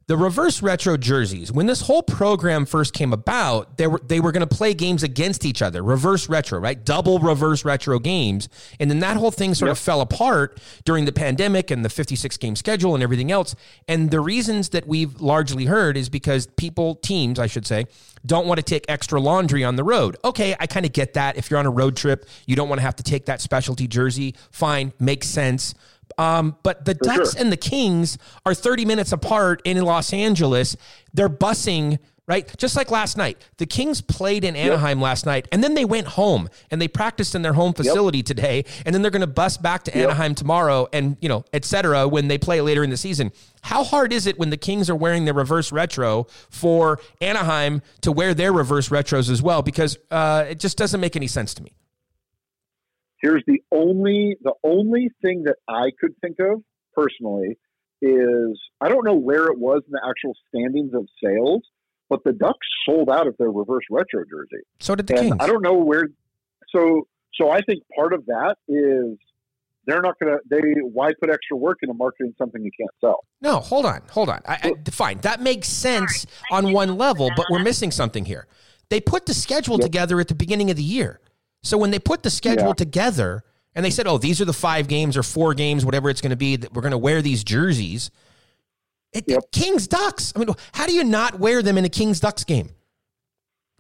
The reverse retro jerseys, when this whole program first came about, they were they were going to play games against each other, reverse retro, right? Double reverse retro games. And then that whole thing sort of fell apart during the pandemic and the 56 game schedule and everything else. And the reasons that we've largely heard is because people, teams, I should say, don't want to take extra laundry on the road. Okay, I kind of get that. If you're on a road trip, you don't want to have to take that specialty jersey. Fine, makes sense. Um, but the Ducks sure. and the Kings are 30 minutes apart in Los Angeles. They're busing, right? Just like last night. The Kings played in Anaheim last night and then they went home and they practiced in their home facility today. And then they're going to bus back to Anaheim tomorrow and, you know, et cetera, when they play later in the season. How hard is it when the Kings are wearing their reverse retro for Anaheim to wear their reverse retros as well? Because uh, it just doesn't make any sense to me. Here's the only the only thing that I could think of personally is I don't know where it was in the actual standings of sales, but the Ducks sold out of their reverse retro jersey. So did the and Kings. I don't know where. So so I think part of that is they're not going to. They why put extra work into marketing something you can't sell? No, hold on, hold on. I, I, fine, that makes sense on one level, but we're missing something here. They put the schedule together at the beginning of the year. So when they put the schedule Yeah. together and they said, "Oh, these are the five games or four games, whatever it's going to be, that we're going to wear these jerseys," it, Yep. Kings Ducks. I mean, how do you not wear them in a Kings Ducks game?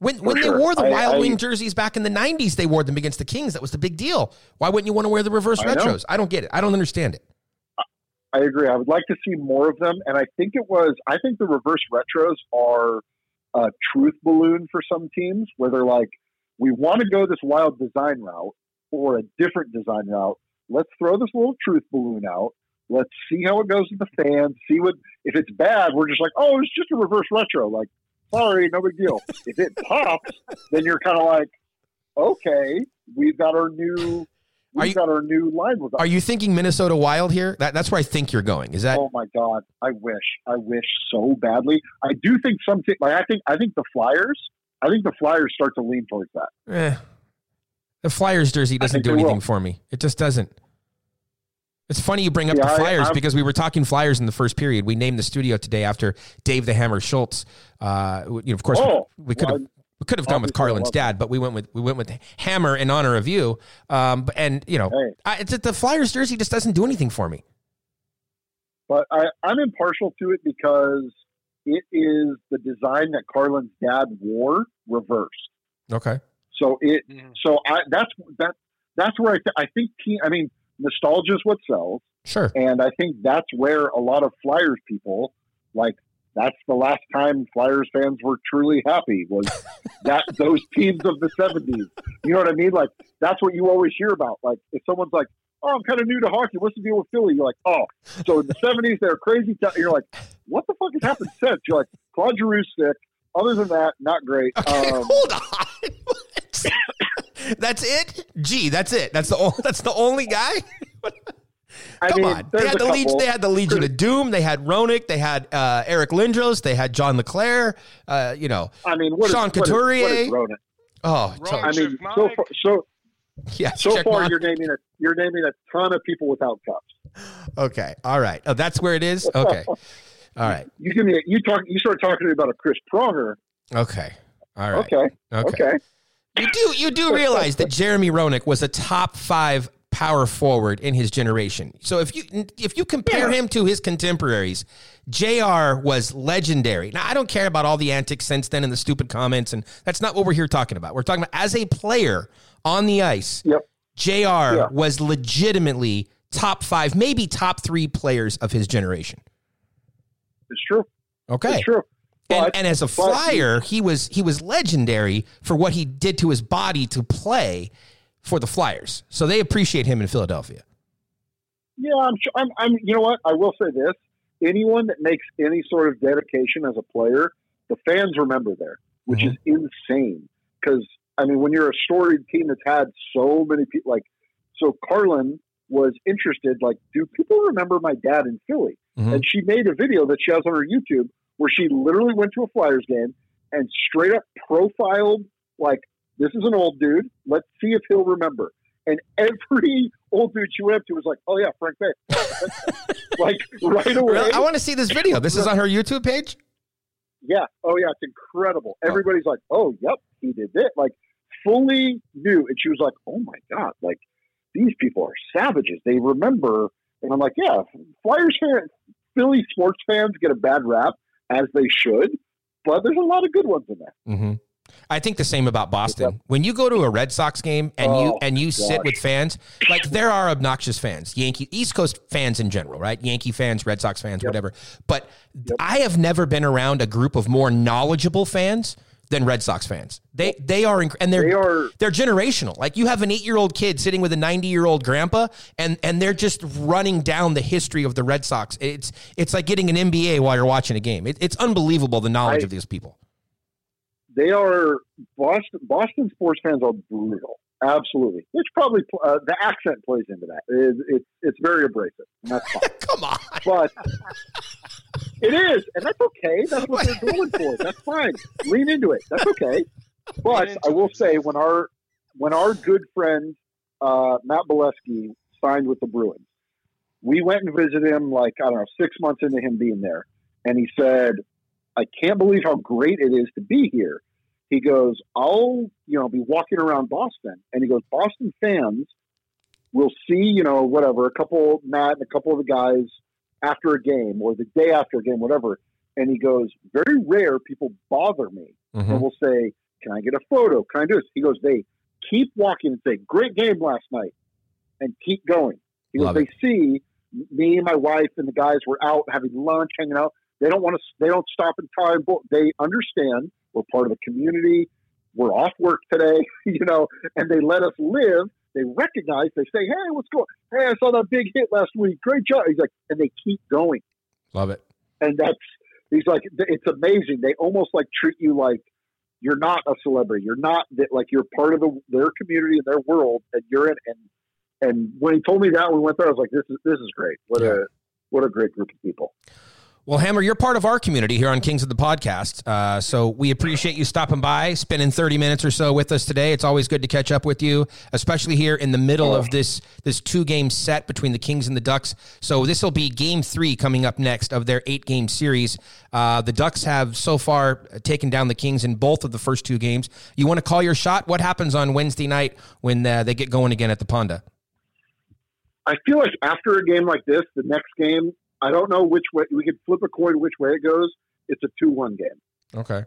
When when sure. they wore the I- Wild I- Wing jerseys back in the '90s, they wore them against the Kings. That was the big deal. Why wouldn't you want to wear the reverse I know. retros? I don't get it. I don't understand it. I agree. I would like to see more of them, and I think it was. I think the reverse retros are a truth balloon for some teams, where they're like, "We want to go this wild design route or a different design route. Let's throw this little truth balloon out. Let's see how it goes with the fans. See what if it's bad. We're just like, oh, it's just a reverse retro. Like, sorry, no big deal. if it pops, then you're kind of like, okay, we've got our new." Are We've you- got our new line with us. Are you thinking Minnesota Wild here? That, that's where I think you're going. Is that Oh my god, I wish, I wish so badly. I do think some, like I think, I think the Flyers, I think the Flyers start to lean towards that. Eh. The Flyers jersey doesn't do anything will. for me. It just doesn't. It's funny you bring up Yeah, the Flyers I'm- because we were talking Flyers in the first period. We named the studio today after Dave the Hammer Schultz. Uh, you know, of course, Oh, we could have well, we could have gone with I Carlin's dad, but we went with we went with Hammer in honor of you. Um, but- and you know, Hey. I, it's that the Flyers jersey just doesn't do anything for me. but I, I'm impartial to it because it is the design that Carlin's dad wore reversed. Okay. So it, Mhm. so I that's that that's where I th- I think team. I mean, nostalgia is what sells, Sure. and I think that's where a lot of Flyers people like. That's the last time Flyers fans were truly happy was that those teams of the '70s. You know what I mean? Like that's what you always hear about. Like if someone's like, "Oh, I'm kind of new to hockey. What's the deal with Philly?" You're like, "Oh, so in the '70s they're crazy." T-. You're like, "What the fuck has happened since?" You're like, "Claude Giroux's sick. Other than that, not great." Okay, Um, hold on. that's it. Gee, that's it. That's the only, that's the only guy. I Come mean, on. They had the Legion. They had the Legion of Doom. They had Roenick. They had uh, Eric Lindros. They had John LeClair. Uh, you know, I mean, what is, Sean what is- what Couturier. is Ronan? oh, Ron- I mean, so far, so yeah. so far mark. you're naming a you're naming a ton of people without cups. Okay. All right. Oh, that's where it is. Okay. All right. You give me a, you talk you start talking to me about a Chris Pronger. Okay. All right. Okay, Okay. okay. You do you do realize that Jeremy Roenick was a top five power forward in his generation. So if you if you compare him to his contemporaries, Jr. was legendary. Now I don't care about all the antics since then and the stupid comments, and that's not what we're here talking about. We're talking about as a player on the ice. Yep. Jr. was legitimately top five, maybe top three players of his generation. It's true. Okay. It's true. And, But- and as a but- flyer, he was he was legendary for what he did to his body to play for the Flyers. So they appreciate him in Philadelphia. Yeah, I'm, sure- I'm. I'm. You know what? I will say this: anyone that makes any sort of dedication as a player, the fans remember there, which mm-hmm. is insane. Because I mean, when you're a storied team that's had so many people, like so, Carlin was interested. Like, do people remember my dad in Philly? Mhm. And she made a video that she has on her YouTube where she literally went to a Flyers game and straight up profiled like this is an old dude. Let's see if he'll remember. And every old dude she went up to was like, "Oh yeah, Frank Bay," like right away. Really? I want to see this video. This is on her YouTube page. Yeah. Oh yeah, it's incredible. Everybody's like, "Oh, yep, he did it." Like fully knew, and she was like, "Oh my god!" Like these people are savages. They remember, and I'm like, "Yeah, Flyers fans, Philly sports fans get a bad rap as they should, but there's a lot of good ones in there." Mm-hmm. I think the same about Boston. When you go to a Red Sox game and you Oh, and you sit with fans, like there are obnoxious fans, Yankee East Coast fans in general, right? Yankee fans, Red Sox fans, whatever. But I have never been around a group of more knowledgeable fans than Red Sox fans. They they are inc- and they're They are- they're generational. Like you have an 8-year-old kid sitting with a 90-year-old grandpa and and they're just running down the history of the Red Sox. It's it's like getting an MBA while you're watching a game. It, it's unbelievable the knowledge I- of these people. they are Boston. Boston sports fans are brutal. Absolutely, which probably uh, the accent plays into that. It, it's it's very abrasive, and that's fine. Come on. but it is, and that's okay. That's what they're going for. That's fine. Lean into it. That's okay. But I will say, when our when our good friend uh, Matt Beleskey signed with the Bruins, we went and visited him. Like I don't know, six months into him being there, and he said, "I can't believe how great it is to be here." He goes, "I'll you know be walking around Boston," and he goes, "Boston fans." Will see, you know, whatever, a couple, Matt and a couple of the guys after a game or the day after a game, whatever. And he goes, very rare people bother me Mm-hmm. and will say, can I get a photo? Can I do this? He goes, they keep walking and say, great game last night and keep going. He goes, Love they see me and my wife and the guys were out having lunch, hanging out. They don't want to, they don't stop and tie a book. They understand we're part of the community. We're off work today, you know, and they let us live. They recognize, they say, hey, what's going Hey, I saw that big hit last week. Great job. He's like, and they keep going Love it. and that's he's like it's amazing they almost like treat you like you're not a celebrity you're not that like you're part of the, their community and their world and you're in and and when he told me that we went there i was like this is this is great what Yeah. a what a great group of people Well, Hammer, you're part of our community here on Kings of the Podcast. Uh, so we appreciate you stopping by, spending 30 minutes or so with us today. It's always good to catch up with you, especially here in the middle of this this two game set between the Kings and the Ducks. So this will be game three coming up next of their eight game series. Uh, the Ducks have so far taken down the Kings in both of the first two games. You want to call your shot? What happens on Wednesday night when uh, they get going again at the Honda? I feel like after a game like this, the next game, I don't know which way we could flip a coin which way it goes. It's a two-one game. Okay.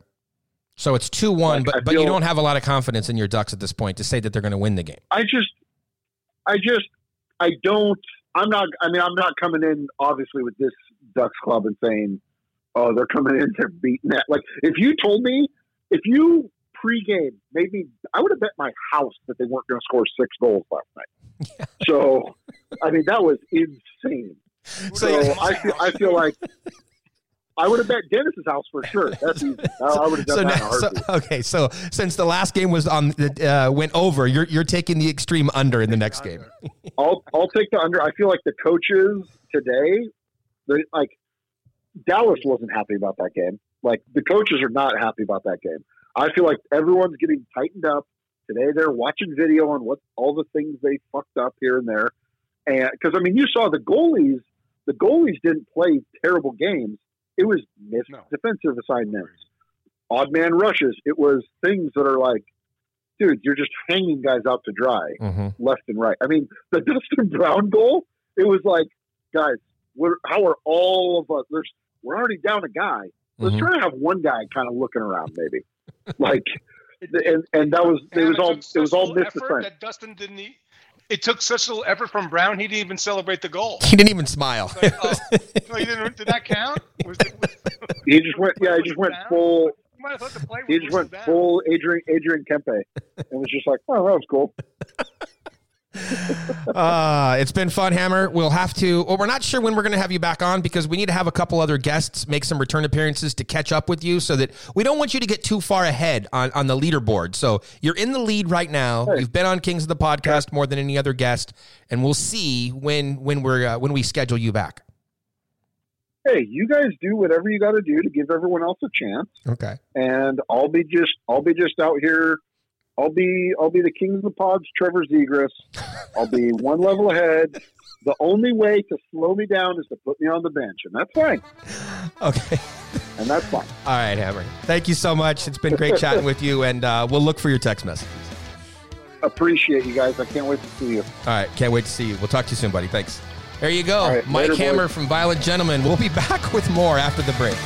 So it's 2 1, Like, but, but you don't have a lot of confidence in your Ducks at this point to say that they're going to win the game. I just, I just, I don't. I'm not. I mean, I'm not coming in obviously with this Ducks club and saying, "Oh, they're coming in they're beating that." Like if you told me, if you pregame, maybe I would have bet my house that they weren't going to score six goals last night. So, I mean, that was insane. So, I feel, I feel like I would have bet Dennis's house for sure. That's easy. I, would have done So, that. now, so okay, so since the last game was on the uh, went over, you're you're taking the extreme under in the next game. I'll I'll take the under. I feel like the coaches today, like Dallas wasn't happy about that game. Like the coaches are not happy about that game. I feel like everyone's getting tightened up today. They're watching video on what all the things they fucked up here and there, and because I mean, you saw the goalies. The goalies didn't play terrible games. It was missed No. defensive assignments, odd man rushes. It was things that are like, dude, you're just hanging guys out to dry Mm-hmm. left and right. I mean, the Dustin Brown goal, it was like, guys, we're, how are all of us? There's, we're already down a guy. Let's Mhm. try to have one guy kind of looking around, maybe. like, and and that was it And was all it was all missed effort that Dustin didn't. It took such little effort from Brown. He didn't even celebrate the goal. He didn't even smile. Like, oh, no, he didn't. Did that count? Was it, was, He just went, yeah, he just went full. you might have thought the play was He just went down. full Adrian Adrian Kempe, and was just like, oh, that was cool. Uh, it's been fun, Hammer. We'll have to. Well, we're not sure when we're going to have you back on because we need to have a couple other guests make some return appearances to catch up with you, so that we don't want you to get too far ahead on on the leaderboard. So you're in the lead right now. Hey. You've been on Kings of the Podcast more than any other guest, and we'll see when when we're uh, when we schedule you back. Hey, you guys do whatever you got to do to give everyone else a chance. Okay. and I'll be just I'll be just out here. I'll be I'll be the king of the pods, Trevor Zegras. I'll be one level ahead. The only way to slow me down is to put me on the bench, and that's fine. Okay. And that's fine. All right, Hammer. Thank you so much. It's been great chatting with you, and uh, we'll look for your text messages. Appreciate you guys. I can't wait to see you. All right, can't wait to see you. We'll talk to you soon, buddy. Thanks. There you go, right, Mike later, Hammer boys. from Violent Gentlemen. We'll be back with more after the break.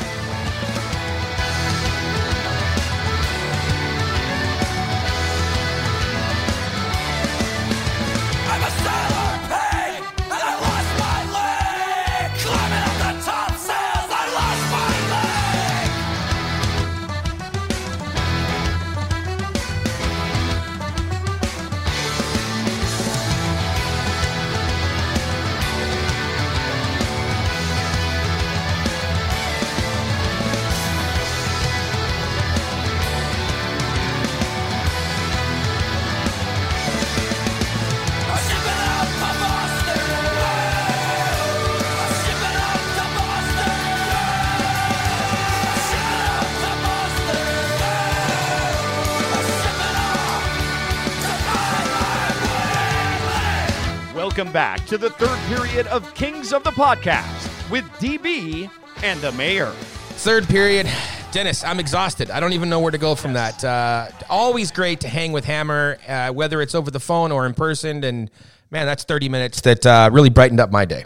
Welcome back to the third period of Kings of the Podcast with DB and the Mayor. Third period. Dennis, I'm exhausted. I don't even know where to go from that. Uh, always great to hang with Hammer, uh, whether it's over the phone or in person. And man, that's 30 minutes that uh, really brightened up my day.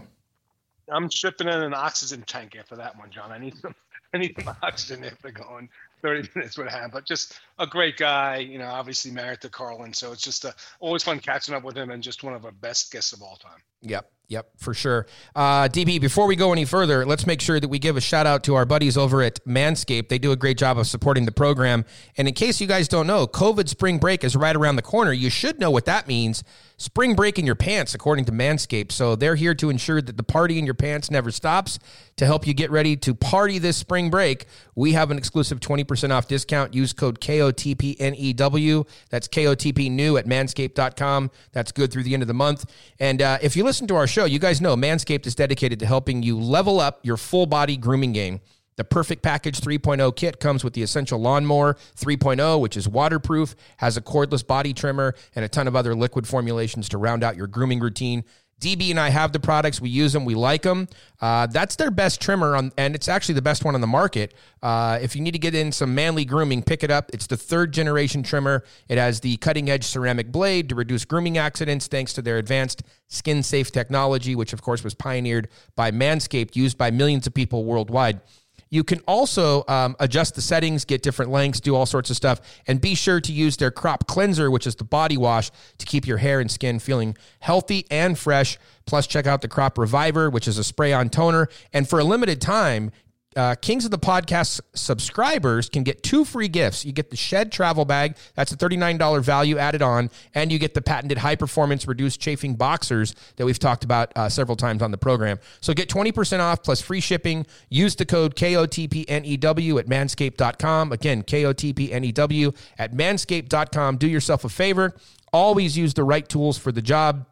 I'm shipping in an oxygen tank after that one, John. I need some. I need some oxygen after going 30 minutes with him. But just a great guy, you know. Obviously married to Carlin, so it's just a, always fun catching up with him, and just one of our best guests of all time. Yep, yep, for sure. Uh, DB, before we go any further, let's make sure that we give a shout out to our buddies over at Manscaped. They do a great job of supporting the program. And in case you guys don't know, COVID spring break is right around the corner. You should know what that means. Spring break in your pants, according to Manscaped. So they're here to ensure that the party in your pants never stops. To help you get ready to party this spring break, we have an exclusive 20% off discount. Use code KOTPNEW. That's KOTP new at manscaped.com. That's good through the end of the month. And uh, if you listen to our show, you guys know Manscaped is dedicated to helping you level up your full body grooming game. The Perfect Package 3.0 kit comes with the Essential Lawnmower 3.0, which is waterproof, has a cordless body trimmer, and a ton of other liquid formulations to round out your grooming routine. DB and I have the products. We use them. We like them. Uh, that's their best trimmer, on, and it's actually the best one on the market. Uh, if you need to get in some manly grooming, pick it up. It's the third generation trimmer. It has the cutting edge ceramic blade to reduce grooming accidents thanks to their advanced skin safe technology, which, of course, was pioneered by Manscaped, used by millions of people worldwide. You can also um, adjust the settings, get different lengths, do all sorts of stuff, and be sure to use their crop cleanser, which is the body wash, to keep your hair and skin feeling healthy and fresh. Plus, check out the Crop Reviver, which is a spray on toner. And for a limited time, uh, Kings of the Podcast subscribers can get two free gifts. You get the Shed travel bag, that's a $39 value added on, and you get the patented high performance reduced chafing boxers that we've talked about uh, several times on the program. So get 20% off plus free shipping. Use the code KOTPNEW at manscaped.com. Again, KOTPNEW at manscaped.com. Do yourself a favor. Always use the right tools for the job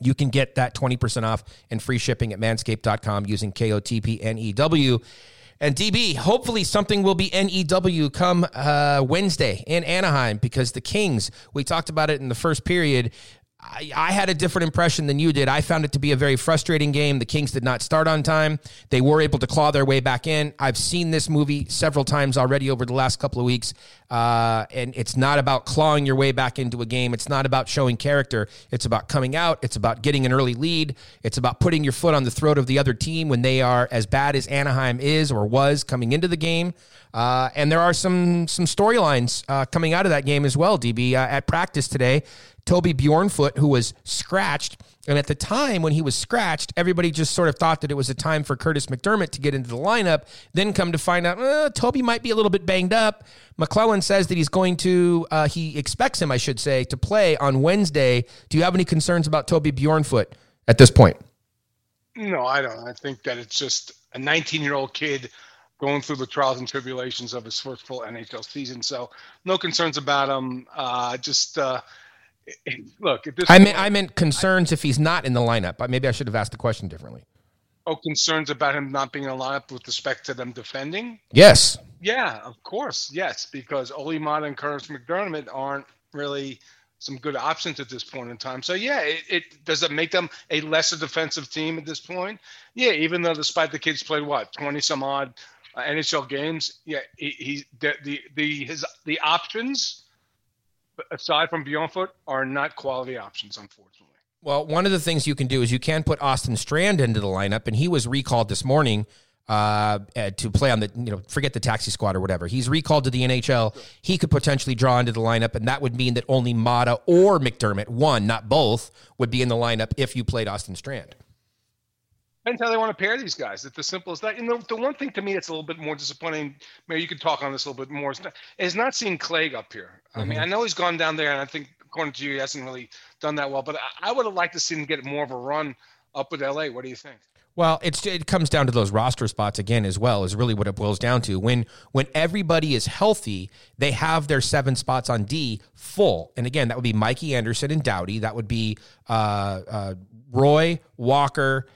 you can get that 20% off and free shipping at manscaped.com using KOTPNEW. And DB, hopefully something will be NEW come uh, Wednesday in Anaheim because the Kings, we talked about it in the first period. I, I had a different impression than you did. I found it to be a very frustrating game. The Kings did not start on time. They were able to claw their way back in. I've seen this movie several times already over the last couple of weeks. Uh, and it's not about clawing your way back into a game. It's not about showing character. It's about coming out. It's about getting an early lead. It's about putting your foot on the throat of the other team when they are as bad as Anaheim is or was coming into the game. Uh, and there are some some storylines uh, coming out of that game as well. DB uh, at practice today, Toby Bjornfot, who was scratched. And at the time when he was scratched, everybody just sort of thought that it was a time for Kurtis MacDermid to get into the lineup. Then come to find out, uh, Toby might be a little bit banged up. McLellan says that he's going to, uh, he expects him, I should say, to play on Wednesday. Do you have any concerns about Toby Bjornfot at this point? No, I don't. I think that it's just a 19 year old kid going through the trials and tribulations of his first full NHL season. So no concerns about him. Uh, just uh, look. I meant, I meant concerns if he's not in the lineup. But maybe I should have asked the question differently. oh, concerns about him not being in the lineup with respect to them defending. Yes. Yeah, of course, yes, because Olli Maatta and Kurtis MacDermid aren't really some good options at this point in time. So yeah, it, it does it make them a lesser defensive team at this point? Yeah, even though despite the kids played what twenty some odd uh, NHL games, yeah, he, he the, the the his the options aside from Bjornfot are not quality options, unfortunately. Well, one of the things you can do is you can put Austin Strand into the lineup, and he was recalled this morning uh, to play on the you know forget the taxi squad or whatever. He's recalled to the NHL. He could potentially draw into the lineup, and that would mean that only Maatta or MacDermid, one not both, would be in the lineup if you played Austin Strand. Depends how they want to pair these guys. It's as simple as that. You know, the one thing to me that's a little bit more disappointing, maybe you could talk on this a little bit more, is not, is not seeing Clague up here. I mean, I know he's gone down there, and I think, according to you, he hasn't really done that well, but I, I would have liked to see him get more of a run up with LA. What do you think? Well, it's it comes down to those roster spots again as well is really what it boils down to. When when everybody is healthy, they have their seven spots on D full, and again that would be Mikey Anderson and Doughty. That would be uh, uh, Roy Walker,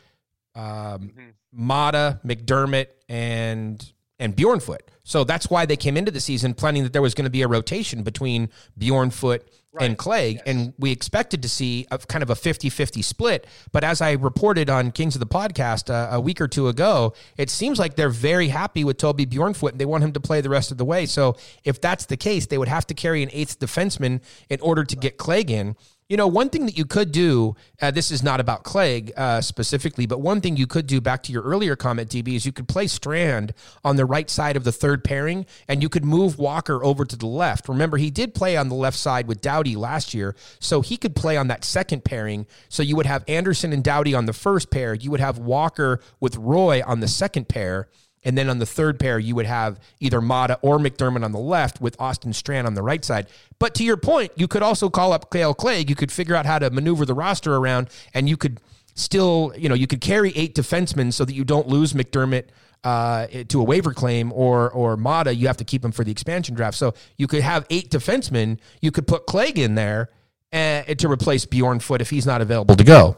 um, Maatta, MacDermid, and and Bjornfot. So that's why they came into the season planning that there was going to be a rotation between Bjornfot and Clague, and we expected to see a kind of a 50-50 split. But as I reported on Kings of the Podcast uh, a week or two ago, it seems like they're very happy with Toby Bjornfot, and they want him to play the rest of the way. So if that's the case, they would have to carry an eighth defenseman in order to get Clague in. You know, one thing that you could do, uh, this is not about Clague uh, specifically, but one thing you could do back to your earlier comment, DB, is you could play Strand on the right side of the third pairing and you could move Walker over to the left. Remember, he did play on the left side with Doughty last year, so he could play on that second pairing. So you would have Anderson and Doughty on the first pair, you would have Walker with Roy on the second pair. And then on the third pair, you would have either Maatta or MacDermid on the left with Austin Strand on the right side. But to your point, you could also call up Kale Clague. You could figure out how to maneuver the roster around, and you could still, you know, you could carry eight defensemen so that you don't lose MacDermid uh, to a waiver claim or or Maatta. You have to keep him for the expansion draft. So you could have eight defensemen. You could put Clague in there uh, to replace Bjornfot if he's not available to go.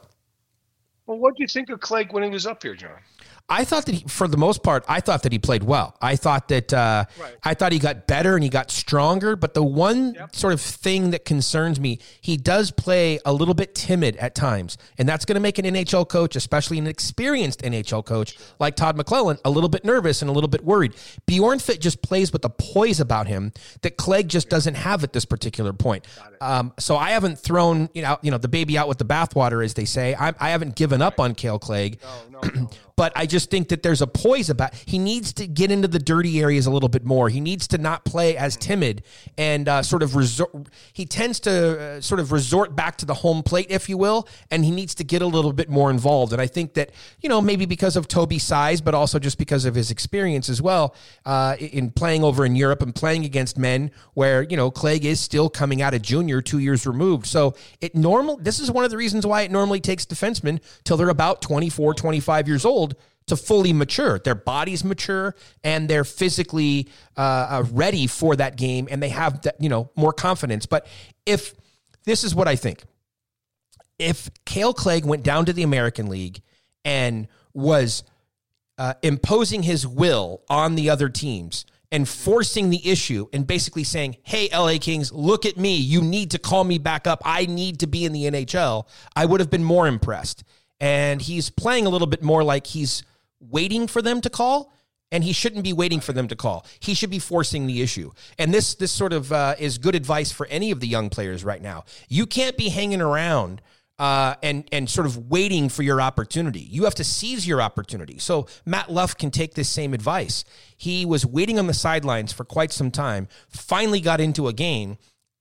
Well, what do you think of Clague when he was up here, John? I thought that he, for the most part, I thought that he played well. I thought that uh, Right. I thought he got better and he got stronger. But the one sort of thing that concerns me, he does play a little bit timid at times, and that's going to make an NHL coach, especially an experienced NHL coach like Todd McLellan, a little bit nervous and a little bit worried. Bjornfot just plays with a poise about him that Clague just doesn't have at this particular point. Um, so I haven't thrown you know you know the baby out with the bathwater, as they say. I, I haven't given up on Kale Clague. But I just think that there's a poise about. He needs to get into the dirty areas a little bit more. He needs to not play as timid and uh, sort of resort. He tends to uh, sort of resort back to the home plate, if you will, and he needs to get a little bit more involved. And I think that you know maybe because of Toby's size, but also just because of his experience as well uh, in playing over in Europe and playing against men where you know Clague is still coming out of junior, two years removed. So it normal. This is one of the reasons why it normally takes defensemen till they're about 24, 25 years old to fully mature. Their bodies mature and they're physically uh, uh, ready for that game, and they have that you know more confidence. But if this is what I think, if Kale Clague went down to the American League and was uh, imposing his will on the other teams and forcing the issue and basically saying, Hey, LA Kings, look at me. You need to call me back up. I need to be in the NHL. I would have been more impressed. And he's playing a little bit more like he's waiting for them to call. And he shouldn't be waiting for them to call. He should be forcing the issue. And this this sort of uh, is good advice for any of the young players right now. You can't be hanging around uh, and and sort of waiting for your opportunity. You have to seize your opportunity. So Matt Luff can take this same advice. He was waiting on the sidelines for quite some time. Finally got into a game.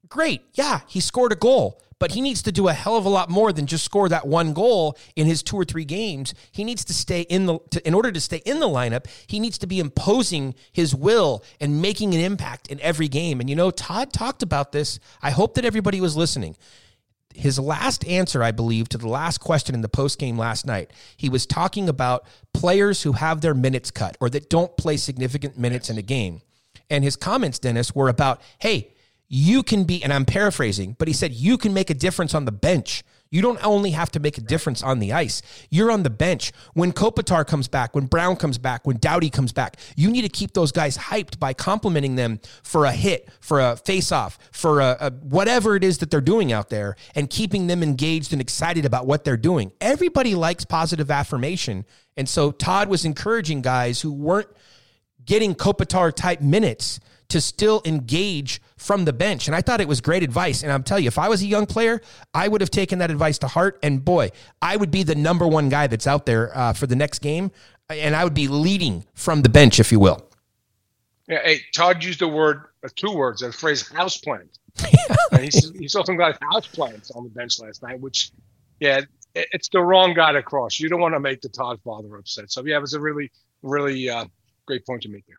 Great, yeah, he scored a goal, but he needs to do a hell of a lot more than just score that one goal in his two or three games. He needs to stay in the to, in order to stay in the lineup. He needs to be imposing his will and making an impact in every game. And you know, Todd talked about this. I hope that everybody was listening his last answer, I believe, to the last question in the post game last night, he was talking about players who have their minutes cut or that don't play significant minutes in a game. And his comments, Dennis, were about, hey, you can be, and I'm paraphrasing, but he said, you can make a difference on the bench. You don't only have to make a difference on the ice. You're on the bench. When Kopitar comes back, when Brown comes back, when Doughty comes back, you need to keep those guys hyped by complimenting them for a hit, for a face-off, for a, a whatever it is that they're doing out there, and keeping them engaged and excited about what they're doing. Everybody likes positive affirmation, and so Todd was encouraging guys who weren't getting Kopitar type minutes to still engage from the bench. And I thought it was great advice. And I'm telling you, if I was a young player, I would have taken that advice to heart. And boy, I would be the number one guy that's out there uh, for the next game. And I would be leading from the bench, if you will. Yeah, hey, Todd used the word, uh, two words, a phrase, house plant. He, he saw some guys house plants on the bench last night, which, yeah, it, it's the wrong guy to cross. You don't want to make the Todd father upset. So yeah, it was a really, really uh, great point to make there.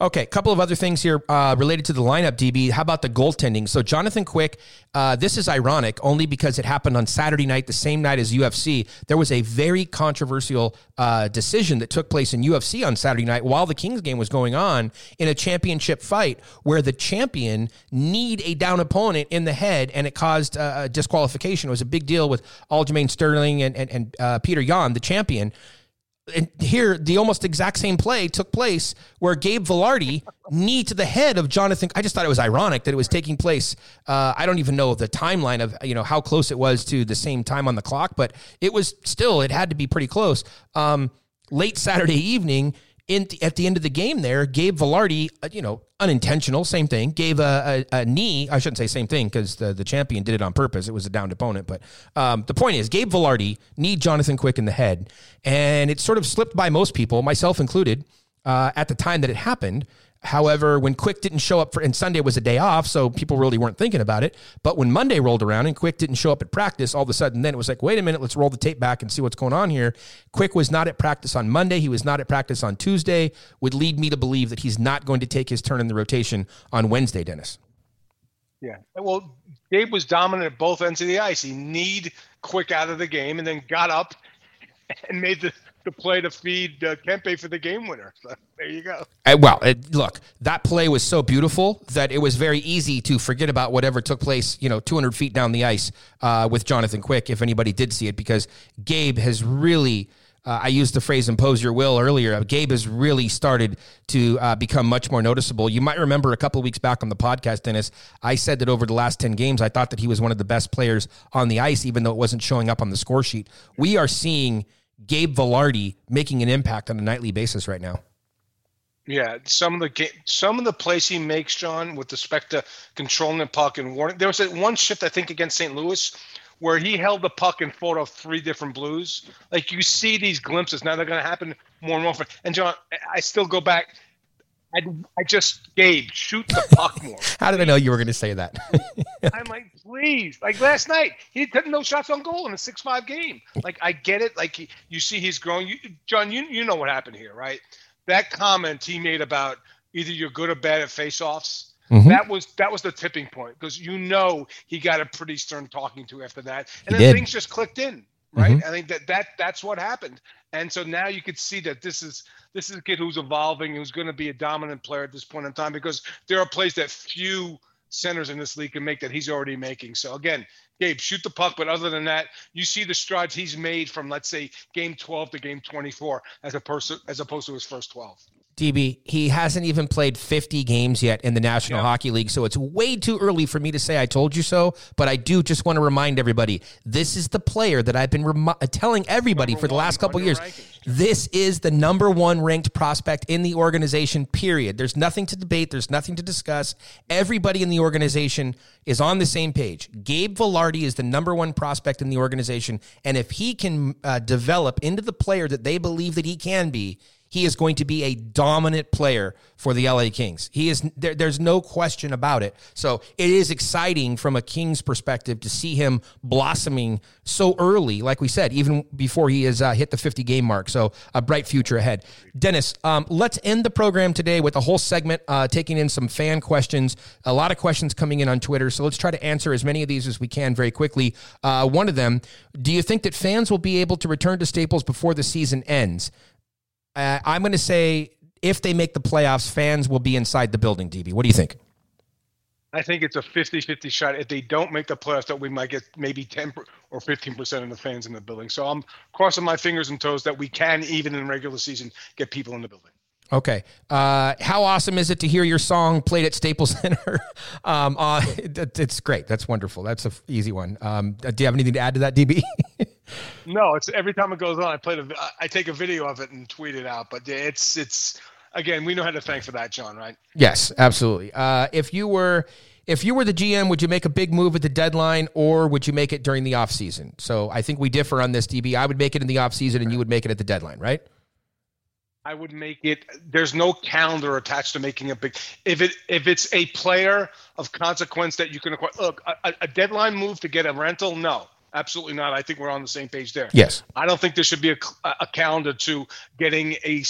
Okay, a couple of other things here uh, related to the lineup, DB. How about the goaltending? So, Jonathan Quick, uh, this is ironic only because it happened on Saturday night, the same night as UFC. There was a very controversial uh, decision that took place in UFC on Saturday night while the Kings game was going on in a championship fight where the champion need a down opponent in the head and it caused uh, disqualification. It was a big deal with Aljamain Sterling and, and, and uh, Petr Yan, the champion and here the almost exact same play took place where Gabe Vilardi knee to the head of Jonathan. I just thought it was ironic that it was taking place. Uh, I don't even know the timeline of you know how close it was to the same time on the clock, but it was still it had to be pretty close. Um, late Saturday evening. At the end of the game, there, Gabe Vilardi, uh, you know, unintentional, same thing, gave a, a, a knee. I shouldn't say same thing because the, the champion did it on purpose. It was a downed opponent. But um, the point is, Gabe Vilardi kneed Jonathan Quick in the head, and it sort of slipped by most people, myself included, uh, at the time that it happened. However, when Quick didn't show up for, and Sunday was a day off, so people really weren't thinking about it. But when Monday rolled around and Quick didn't show up at practice, all of a sudden then it was like, wait a minute, let's roll the tape back and see what's going on here. Quick was not at practice on Monday. He was not at practice on Tuesday, would lead me to believe that he's not going to take his turn in the rotation on Wednesday, Dennis. Yeah. Well, Gabe was dominant at both ends of the ice. He need quick out of the game and then got up and made the, the play to feed uh, Kempe for the game winner. So there you go. Uh, well, it, look, that play was so beautiful that it was very easy to forget about whatever took place, you know, 200 feet down the ice uh, with Jonathan Quick, if anybody did see it, because Gabe has really. Uh, I used the phrase impose your will earlier. Gabe has really started to uh, become much more noticeable. You might remember a couple weeks back on the podcast, Dennis, I said that over the last 10 games, I thought that he was one of the best players on the ice, even though it wasn't showing up on the score sheet. We are seeing Gabe Vilardi making an impact on a nightly basis right now. Yeah, some of the game, some of the plays he makes, John, with respect to controlling the puck and warning. There was one shift I think against St. Louis where he held the puck and fought off three different blues. Like you see these glimpses now; they're going to happen more and more. And John, I still go back. I, I just Gabe shoot the puck more. How did I know you were going to say that? I'm like, please. Like last night, he took no shots on goal in a six-five game. Like I get it. Like he, you see, he's growing. You, John, you you know what happened here, right? That comment he made about either you're good or bad at face-offs. Mhm. That was that was the tipping point because you know he got a pretty stern talking to after that, and He then did. things just clicked in, right? Mhm. I think that that that's what happened, and so now you could see that this is this is a kid who's evolving, who's going to be a dominant player at this point in time because there are plays that few centers in this league can make that he's already making. So again, Gabe, shoot the puck, but other than that, you see the strides he's made from let's say game 12 to game 24 as a person as opposed to his first 12. DB, he hasn't even played 50 games yet in the National Hockey League, so it's way too early for me to say I told you so. But I do just want to remind everybody this is the player that I've been remi- telling everybody for the last couple years. This is the number one ranked prospect in the organization, period. There's nothing to debate, there's nothing to discuss. Everybody in the organization is on the same page. Gabe Vilardi is the number one prospect in the organization, and if he can uh, develop into the player that they believe that he can be, he is going to be a dominant player for the LA Kings. He is there, there's no question about it. So it is exciting from a Kings perspective to see him blossoming so early, like we said, even before he has uh, hit the 50 game mark. So a bright future ahead. Dennis, um, let's end the program today with a whole segment uh, taking in some fan questions. A lot of questions coming in on Twitter. So let's try to answer as many of these as we can very quickly. Uh, one of them: Do you think that fans will be able to return to Staples before the season ends? Uh, I'm going to say if they make the playoffs, fans will be inside the building. DB, what do you think? I think it's a 50-50 shot. If they don't make the playoffs, that we might get maybe 10 or 15% of the fans in the building. So I'm crossing my fingers and toes that we can, even in regular season, get people in the building. Okay. Uh, how awesome is it to hear your song played at Staples Center? um, uh, it- it's great. That's wonderful. That's an easy one. Um, do you have anything to add to that, DB? No, it's every time it goes on, I play the, I- take a video of it and tweet it out. But it's it's again, we know how to thank for that, John. Right? yes, absolutely. Uh, if you were if you were the GM, would you make a big move at the deadline or would you make it during the offseason? So I think we differ on this, DB. I would make it in the offseason and you would make it at the deadline, right? I would make it. There's no calendar attached to making a big. If it if it's a player of consequence that you can acquire, look, a, a deadline move to get a rental, no, absolutely not. I think we're on the same page there. Yes. I don't think there should be a, a calendar to getting a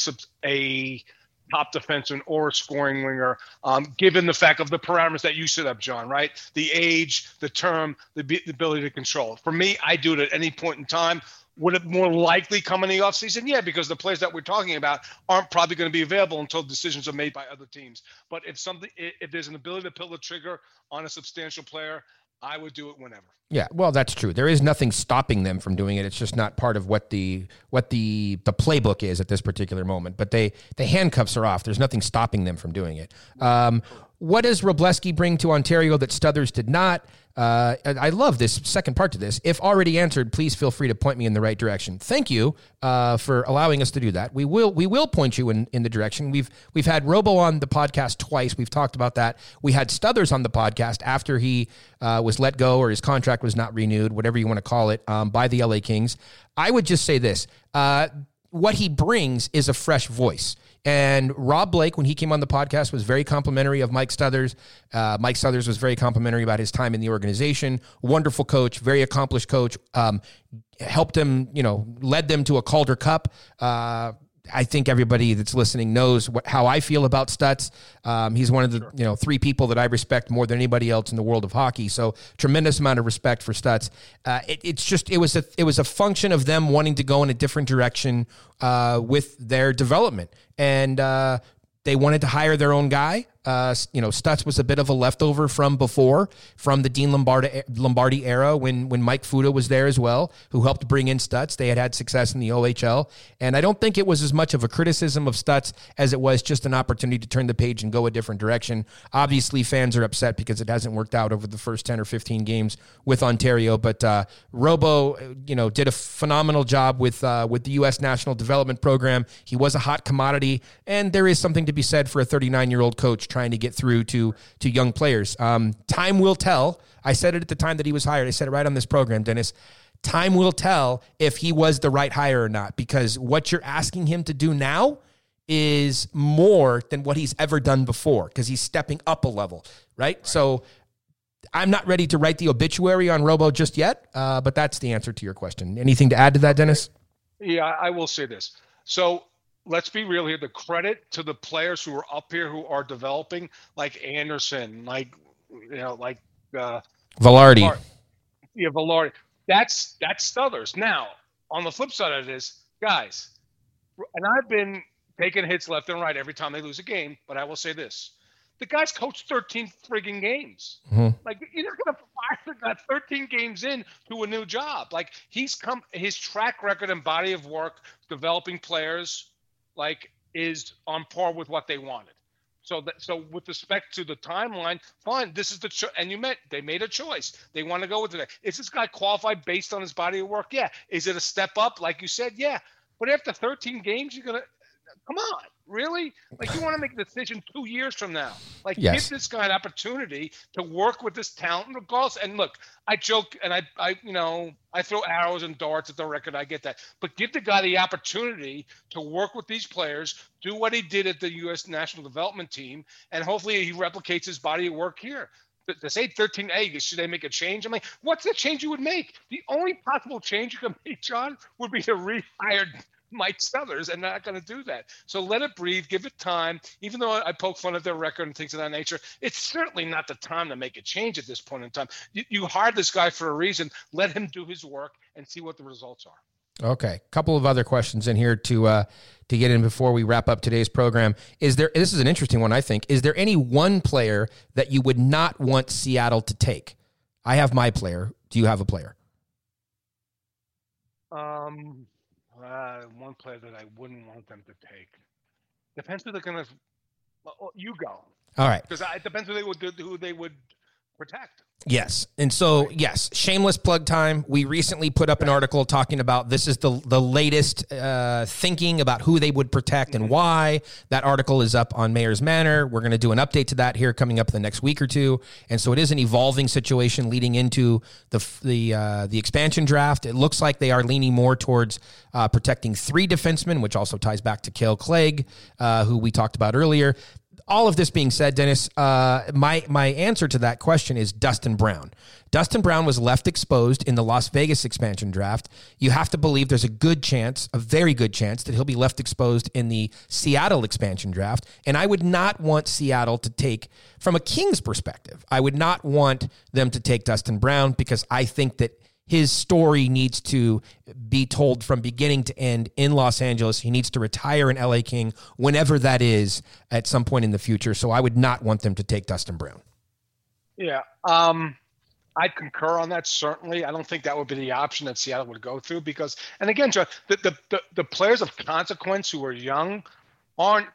a top defenseman or a scoring winger, um, given the fact of the parameters that you set up, John. Right, the age, the term, the, the ability to control. For me, I do it at any point in time. Would it more likely come in the offseason? Yeah, because the players that we're talking about aren't probably going to be available until decisions are made by other teams. But if something, if there's an ability to pull the trigger on a substantial player, I would do it whenever. Yeah, well, that's true. There is nothing stopping them from doing it. It's just not part of what the what the the playbook is at this particular moment. But they the handcuffs are off. There's nothing stopping them from doing it. Um, what does Wroblewski bring to Ontario that Stothers did not? Uh, I love this second part to this. If already answered, please feel free to point me in the right direction. Thank you uh, for allowing us to do that. We will we will point you in, in the direction. We've we've had Robo on the podcast twice. We've talked about that. We had Stothers on the podcast after he uh, was let go or his contract was not renewed, whatever you want to call it, um, by the LA Kings. I would just say this. Uh, what he brings is a fresh voice. And Rob Blake, when he came on the podcast, was very complimentary of Mike Stothers. Uh, Mike Stothers was very complimentary about his time in the organization. Wonderful coach, very accomplished coach. Um, helped them, you know, led them to a Calder Cup. Uh, I think everybody that's listening knows what, how I feel about Stutz. Um, he's one of the you know three people that I respect more than anybody else in the world of hockey. So tremendous amount of respect for Stutz. Uh, it, it's just it was a it was a function of them wanting to go in a different direction uh, with their development, and uh, they wanted to hire their own guy. Uh, you know, Stutz was a bit of a leftover from before, from the Dean Lombardi, Lombardi era when when Mike Futa was there as well, who helped bring in Stutz. They had had success in the OHL, and I don't think it was as much of a criticism of Stutz as it was just an opportunity to turn the page and go a different direction. Obviously, fans are upset because it hasn't worked out over the first ten or fifteen games with Ontario, but uh, Robo, you know, did a phenomenal job with uh, with the U.S. National Development Program. He was a hot commodity, and there is something to be said for a 39 year old coach trying to get through to to young players. Um, time will tell. I said it at the time that he was hired. I said it right on this program, Dennis. Time will tell if he was the right hire or not, because what you're asking him to do now is more than what he's ever done before, because he's stepping up a level, right? So I'm not ready to write the obituary on Robo just yet, uh, but that's the answer to your question. Anything to add to that, Dennis? Yeah, I will say this. So let's be real here. The credit to the players who are up here who are developing, like Anderson, like you know, like uh, Vilardi. Var- yeah, Vilardi. That's that's Stothers. Now, on the flip side of this, guys, and I've been taking hits left and right every time they lose a game, but I will say this: the guy's coached 13 frigging games. Like you're not gonna fire the guy 13 games in to a new job. Like he's come, his track record and body of work developing players, like is on par with what they wanted. So that so with respect to the timeline, fine. This is the cho- and you met they made a choice. They want to go with it. Is this guy qualified based on his body of work? Yeah. Is it a step up, like you said? Yeah. But after 13 games, you're gonna come on, really? Like you want to make a decision two years from now? Like Yes. give this guy an opportunity to work with this talent, regardless. And look, I joke and I, I, you know, I throw arrows and darts at the record. I get that, but give the guy the opportunity to work with these players, do what he did at the U.S. National Development Team, and hopefully he replicates his body of work here. To- To say 13, hey, should they make a change? I'm like, what's the change you would make? The only possible change you could make, John, would be to rehire Mike Sellers, and they're not going to do that. So let it breathe, give it time. Even though I poke fun at their record and things of that nature, it's certainly not the time to make a change at this point in time. You, you hired this guy for a reason. Let him do his work and see what the results are. Okay, a couple of other questions in here to uh, to get in before we wrap up today's program. Is there? This is an interesting one, I think. Is there any one player that you would not want Seattle to take? I have my player. Do you have a player? Um, uh, one player that I wouldn't want them to take depends who they're to. Well, you go All right. because it depends who they would who they would protect. Yes. And so, yes, shameless plug time. We recently put up an article talking about this is the the latest uh, thinking about who they would protect and why. That article is up on Mayor's Manor. We're going to do an update to that here coming up the next week or two. And so, it is an evolving situation leading into the the uh, the expansion draft. It looks like they are leaning more towards uh, protecting three defensemen, which also ties back to Kale Clague, uh, who we talked about earlier all of this being said, Dennis, uh, my my answer to that question is Dustin Brown. Dustin Brown was left exposed in the Las Vegas expansion draft. You have to believe there's a good chance, a very good chance, that he'll be left exposed in the Seattle expansion draft. And I would not want Seattle to take, from a Kings perspective, I would not want them to take Dustin Brown because I think that his story needs to be told from beginning to end in Los Angeles. He needs to retire in LA King whenever that is at some point in the future. So I would not want them to take Dustin Brown. Yeah. Um, I concur on that. Certainly, I don't think that would be the option that Seattle would go through because, and again, the the, the, the players of consequence who are young aren't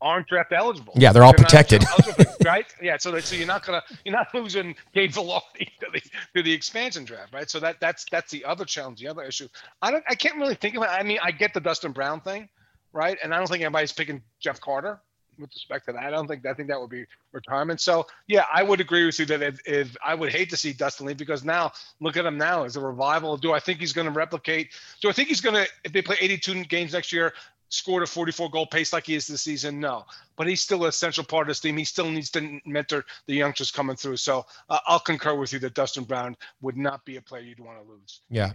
aren't draft eligible. Yeah, they're all not protected. right? Yeah. So that, so you're not gonna you're not losing Gabe Vilardi to the to the expansion draft, right? So that that's that's the other challenge, the other issue. I don't I can't really think of it. I mean, I get the Dustin Brown thing, right? And I don't think anybody's picking Jeff Carter. with respect to that. I don't think I think that would be retirement. So yeah, I would agree with you that if, if I would hate to see Dustin leave because now look at him now as a revival. Do I think he's going to replicate? Do I think he's going to if they play 82 games next year? Scored a 44 goal pace like he is this season? No, but he's still an essential part of this team. He still needs to mentor the youngsters coming through. So uh, I'll concur with you that Dustin Brown would not be a player you'd want to lose. Yeah.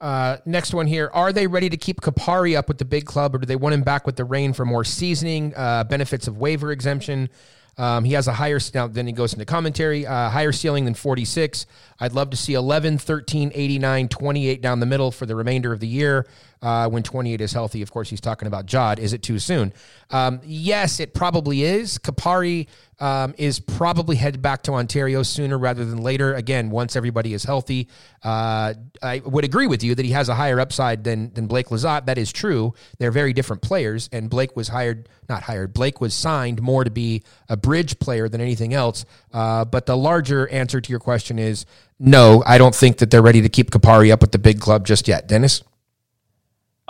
Uh, next one here. Are they ready to keep Kupari up with the big club, or do they want him back with the Reign for more seasoning, uh, benefits of waiver exemption? Um, he has a higher, now then he goes into commentary, uh, higher ceiling than 46. I'd love to see 11, 13, 89, 28 down the middle for the remainder of the year uh, when 28 is healthy. Of course, he's talking about Jod. Is it too soon? Um, yes, it probably is. Kupari um, is probably headed back to Ontario sooner rather than later. Again, once everybody is healthy, uh, I would agree with you that he has a higher upside than than Blake Lizotte. That is true. They're very different players, and Blake was hired, not hired. Blake was signed more to be a bridge player than anything else. Uh, but the larger answer to your question is no. I don't think that they're ready to keep Kupari up with the big club just yet. Dennis.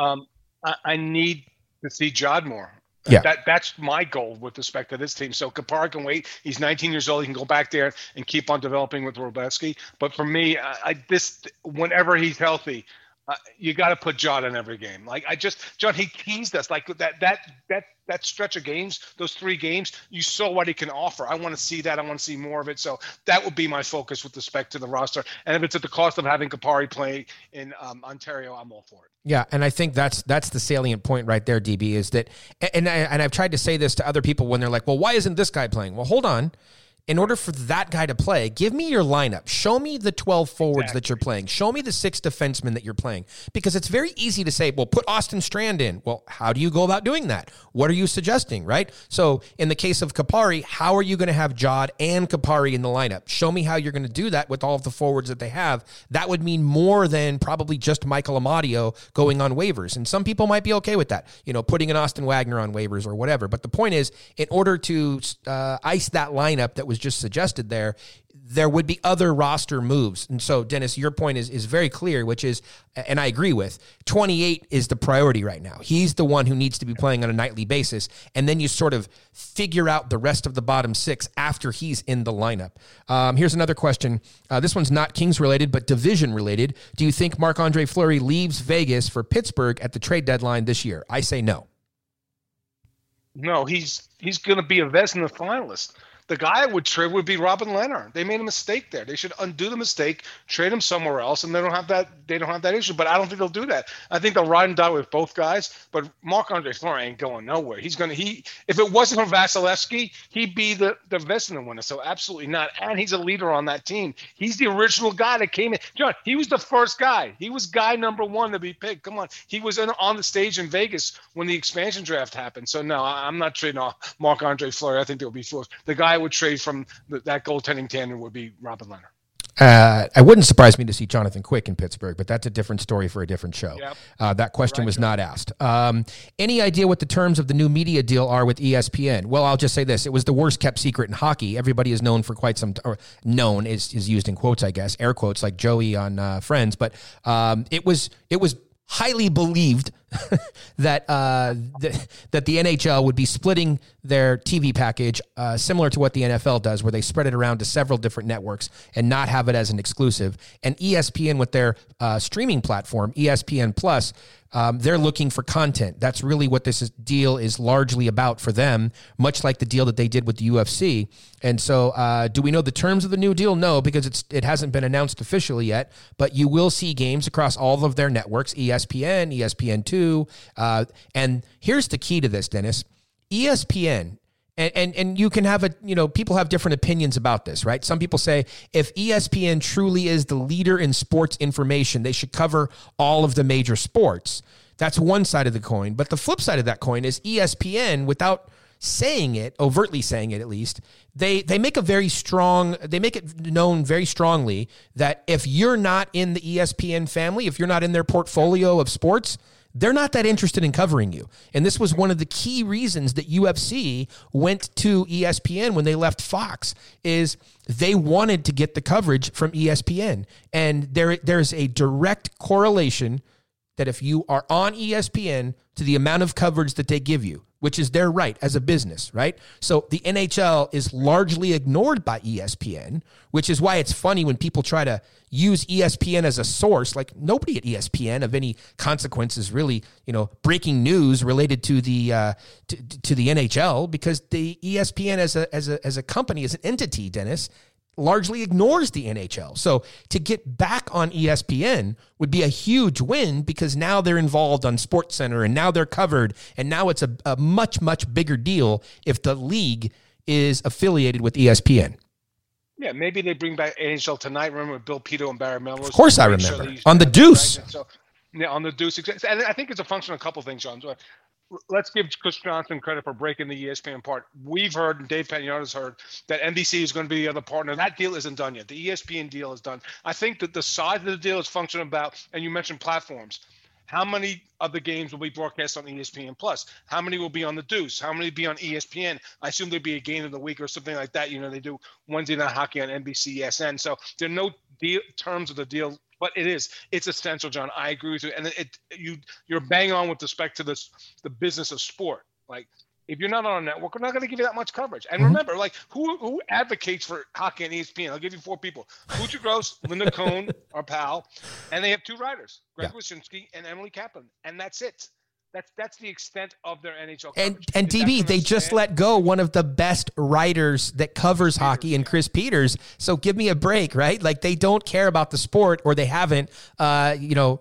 Um, I, I need to see Jod more. Yeah. That that's my goal with respect to this team. So Kapar can wait. He's 19 years old. He can go back there and keep on developing with Wroblewski. But for me, I, I this whenever he's healthy, uh, you got to put John in every game. Like I just John, he teased us like that that that that stretch of games, those three games. You saw what he can offer. I want to see that. I want to see more of it. So that would be my focus with respect to the roster. And if it's at the cost of having Kupari play in um, Ontario, I'm all for it. Yeah, and I think that's that's the salient point right there, DB, is that and I, and I've tried to say this to other people when they're like, "Well, why isn't this guy playing?" Well, hold on. In order for that guy to play, give me your lineup. Show me the 12 forwards that you're playing. Show me the six defensemen that you're playing. Because it's very easy to say, well, put Austin Strand in. Well, how do you go about doing that? What are you suggesting, right? So, in the case of Kupari, how are you going to have Jod and Kupari in the lineup? Show me how you're going to do that with all of the forwards that they have. That would mean more than probably just Michael Amadio going on waivers. And some people might be okay with that, you know, putting an Austin Wagner on waivers or whatever. But the point is, in order to uh, ice that lineup that was just suggested there, there would be other roster moves. And so, Dennis, your point is is very clear, which is, and I agree with, 28 is the priority right now. He's the one who needs to be playing on a nightly basis. And then you sort of figure out the rest of the bottom six after he's in the lineup. Um, here's another question. Uh, this one's not Kings related, but division related. Do you think Marc Andre Fleury leaves Vegas for Pittsburgh at the trade deadline this year? I say no. No, he's he's going to be a Vezina finalist. The guy I would trade would be Robin Lehner. They made a mistake there. They should undo the mistake, trade him somewhere else, and they don't have that. They don't have that issue. But I don't think they'll do that. I think they'll ride and die with both guys. But Marc Andre Fleury ain't going nowhere. He's to he. If it wasn't for Vasilevskiy, he'd be the the Vezina winner. So absolutely not. And he's a leader on that team. He's the original guy that came in. John, he was the first guy. He was guy number one to be picked. Come on, he was in, on the stage in Vegas when the expansion draft happened. So no, I, I'm not trading off Marc Andre Fleury. I think they'll be foolish. The guy would trade from the, that goaltending tandem would be Robin Lehner. Uh, it wouldn't surprise me to see Jonathan Quick in Pittsburgh, but that's a different story for a different show. Yep. Uh, that question was not asked. Um, any idea what the terms of the new media deal are with ESPN? Well, I'll just say this: it was the worst kept secret in hockey. Everybody is known for quite some, or known is is used in quotes, I guess, air quotes, like Joey on uh, Friends. But um, it was it was highly believed that uh, th- that the NHL would be splitting their TV package uh, similar to what the NFL does, where they spread it around to several different networks and not have it as an exclusive. And ESPN with their uh, streaming platform, ESPN Plus. Um, they're looking for content. That's really what this is, deal is largely about for them, much like the deal that they did with the UFC. And so, uh, do we know the terms of the new deal? No, because it's it hasn't been announced officially yet. But you will see games across all of their networks: ESPN, ESPN two. Uh, and here's the key to this, Dennis: ESPN and, and and you can have a you know people have different opinions about this right? Some people say if espn truly is the leader in sports information they should cover all of the major sports. That's one side of the coin. But the flip side of that coin is espn without saying it overtly saying it at least they they make a very strong they make it known very strongly that if you're not in the espn family if you're not in their portfolio of sports they're not that interested in covering you. And this was one of the key reasons that UFC went to ESPN when they left Fox is they wanted to get the coverage from ESPN. And there there's a direct correlation that if you are on ESPN to the amount of coverage that they give you, which is their right as a business, right? So the NHL is largely ignored by ESPN, which is why it's funny when people try to use ESPN as a source. Like nobody at ESPN of any consequence is really, you know, breaking news related to the uh, to, to the NHL because the ESPN as a as a as a company as an entity, Dennis, largely ignores the NHL. So to get back on ESPN would be a huge win because now they're involved on Sports Center and now they're covered and now it's a, a much much bigger deal if the league is affiliated with ESPN. Yeah, maybe they bring back NHL tonight. Remember Bill Pidto and Barry Melrose? Of course I Make sure remember. On the Deuce. right? So, yeah, on the Deuce. And I think it's a function of a couple things, John. Let's give Chris Johnston credit for breaking the ESPN part. We've heard, and Dave Pagnotta's heard, that NBC is going to be the other partner. That deal isn't done yet. The ESPN deal is done. I think that the size of the deal is function about, and you mentioned platforms. How many of the games will be broadcast on ESPN Plus? How many will be on the Deuce? How many will be on ESPN? I assume there'd be a game of the week or something like that. You know, they do Wednesday night hockey on NBCSN. So there are no deal, terms of the deal, but it is. It's essential, John. I agree with you. And it you you're bang on with respect to this the business of sport. Like if you're not on a network, we're not going to give you that much coverage. And mm-hmm. remember, like who who advocates for hockey on E ESPN? I'll give you four people: Buccigross, Linda Cohn, our pal, and they have two writers, Greg Wyshynski and Emily Kaplan, and that's it. That's that's the extent of their NHL And coverage. and that DB, they just let go one of the best writers that covers hockey and Chris Peters. So give me a break, right? Like they don't care about the sport or they haven't uh, you know,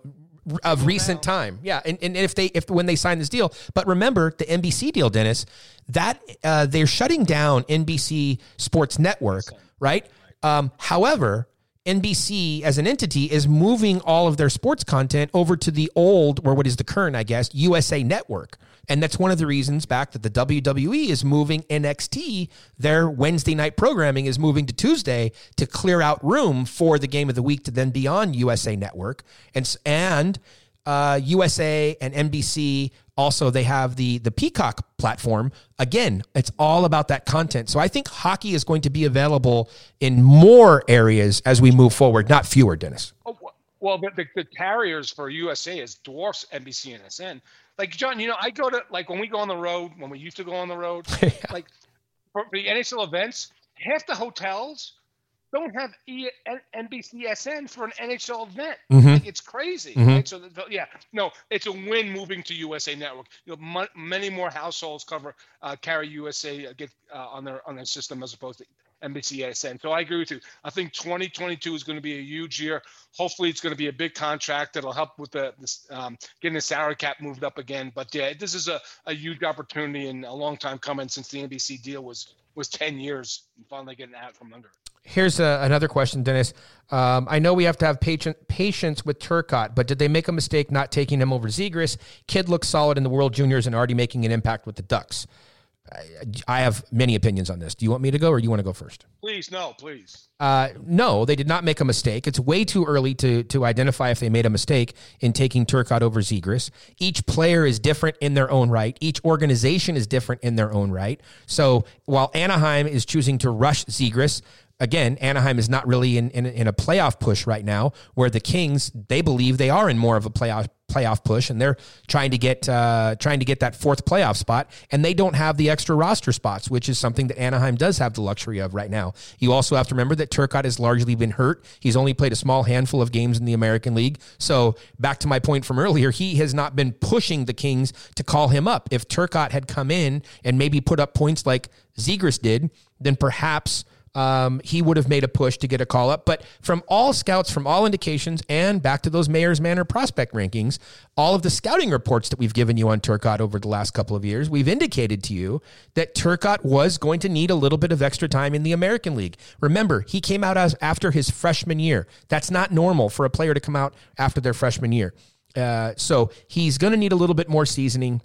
of recent time. Yeah. And, and if they if when they sign this deal, but remember the NBC deal, Dennis, that uh, they're shutting down NBC Sports Network, right? Um, however, NBC as an entity is moving all of their sports content over to the old, or what is the current, I guess, USA Network. And that's one of the reasons back that the WWE is moving NXT, their Wednesday night programming is moving to Tuesday to clear out room for the game of the week to then be on USA Network. And, and uh, USA and NBC also they have the the Peacock platform. Again, it's all about that content. So I think hockey is going to be available in more areas as we move forward, not fewer, Dennis. Oh, well, the, the, the carriers for USA is dwarfs NBC and SN. Like John, you know, I go to like when we go on the road, when we used to go on the road, like for the NHL events, half the hotels don't have e- N- NBCSN for an NHL event. Mhm. Like, it's crazy. Mhm. Right? So the, the- yeah, no, it's a win moving to USA Network. You know, many more households cover uh, carry USA uh, get uh, on their on their system as opposed to NBCSN. So I agree with you. I think 2022 is going to be a huge year. Hopefully, it's going to be a big contract that'll help with the this, um, getting the salary cap moved up again. But yeah, this is a, a huge opportunity and a long time coming since the NBC deal was was 10 years and finally getting out from under. it. Here's a, another question, Dennis. Um, I know we have to have patient, patience with Turcotte, but did they make a mistake not taking him over Zegras? Kid looks solid in the World Juniors and already making an impact with the Ducks. I, I have many opinions on this. Do you want me to go or do you want to go first? Please, no, please. Uh, no, they did not make a mistake. It's way too early to to identify if they made a mistake in taking Turcotte over Zegras. Each player is different in their own right. Each organization is different in their own right. So while Anaheim is choosing to rush Zegras, again, Anaheim is not really in, in in a playoff push right now. Where the Kings, they believe they are in more of a playoff playoff push, and they're trying to get uh, trying to get that fourth playoff spot, and they don't have the extra roster spots, which is something that Anaheim does have the luxury of right now. You also have to remember that Turcotte has largely been hurt. He's only played a small handful of games in the American League. So back to my point from earlier, he has not been pushing the Kings to call him up. If Turcotte had come in and maybe put up points like Zegras did, then perhaps um, he would have made a push to get a call up. But from all scouts, from all indications, and back to those Mayor's Manor prospect rankings, all of the scouting reports that we've given you on Turcotte over the last couple of years, we've indicated to you that Turcotte was going to need a little bit of extra time in the American League. Remember, he came out as after his freshman year. That's not normal for a player to come out after their freshman year. Uh, so he's going to need a little bit more seasoning.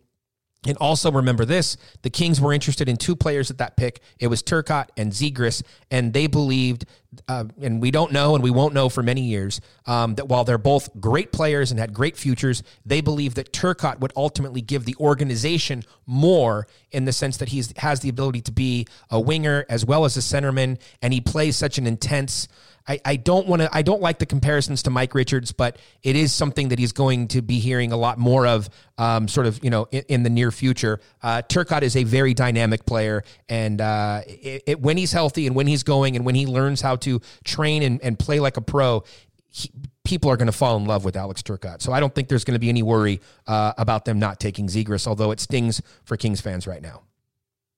And also remember this: the Kings were interested in two players at that pick. It was Turcotte and Zegras, and they believed uh, and we don't know, and we won't know for many years, um, that while they're both great players and had great futures, they believe that Turcotte would ultimately give the organization more in the sense that he has the ability to be a winger as well as a centerman, and he plays such an intense. I, I don't want to. I don't like the comparisons to Mike Richards, but it is something that he's going to be hearing a lot more of, um, sort of, you know, in, in the near future. Uh, Turcotte is a very dynamic player, and uh, it, it, when he's healthy and when he's going and when he learns how to train and, and play like a pro, he, people are going to fall in love with Alex Turcotte. So I don't think there's going to be any worry uh, about them not taking Zegras, although it stings for Kings fans right now.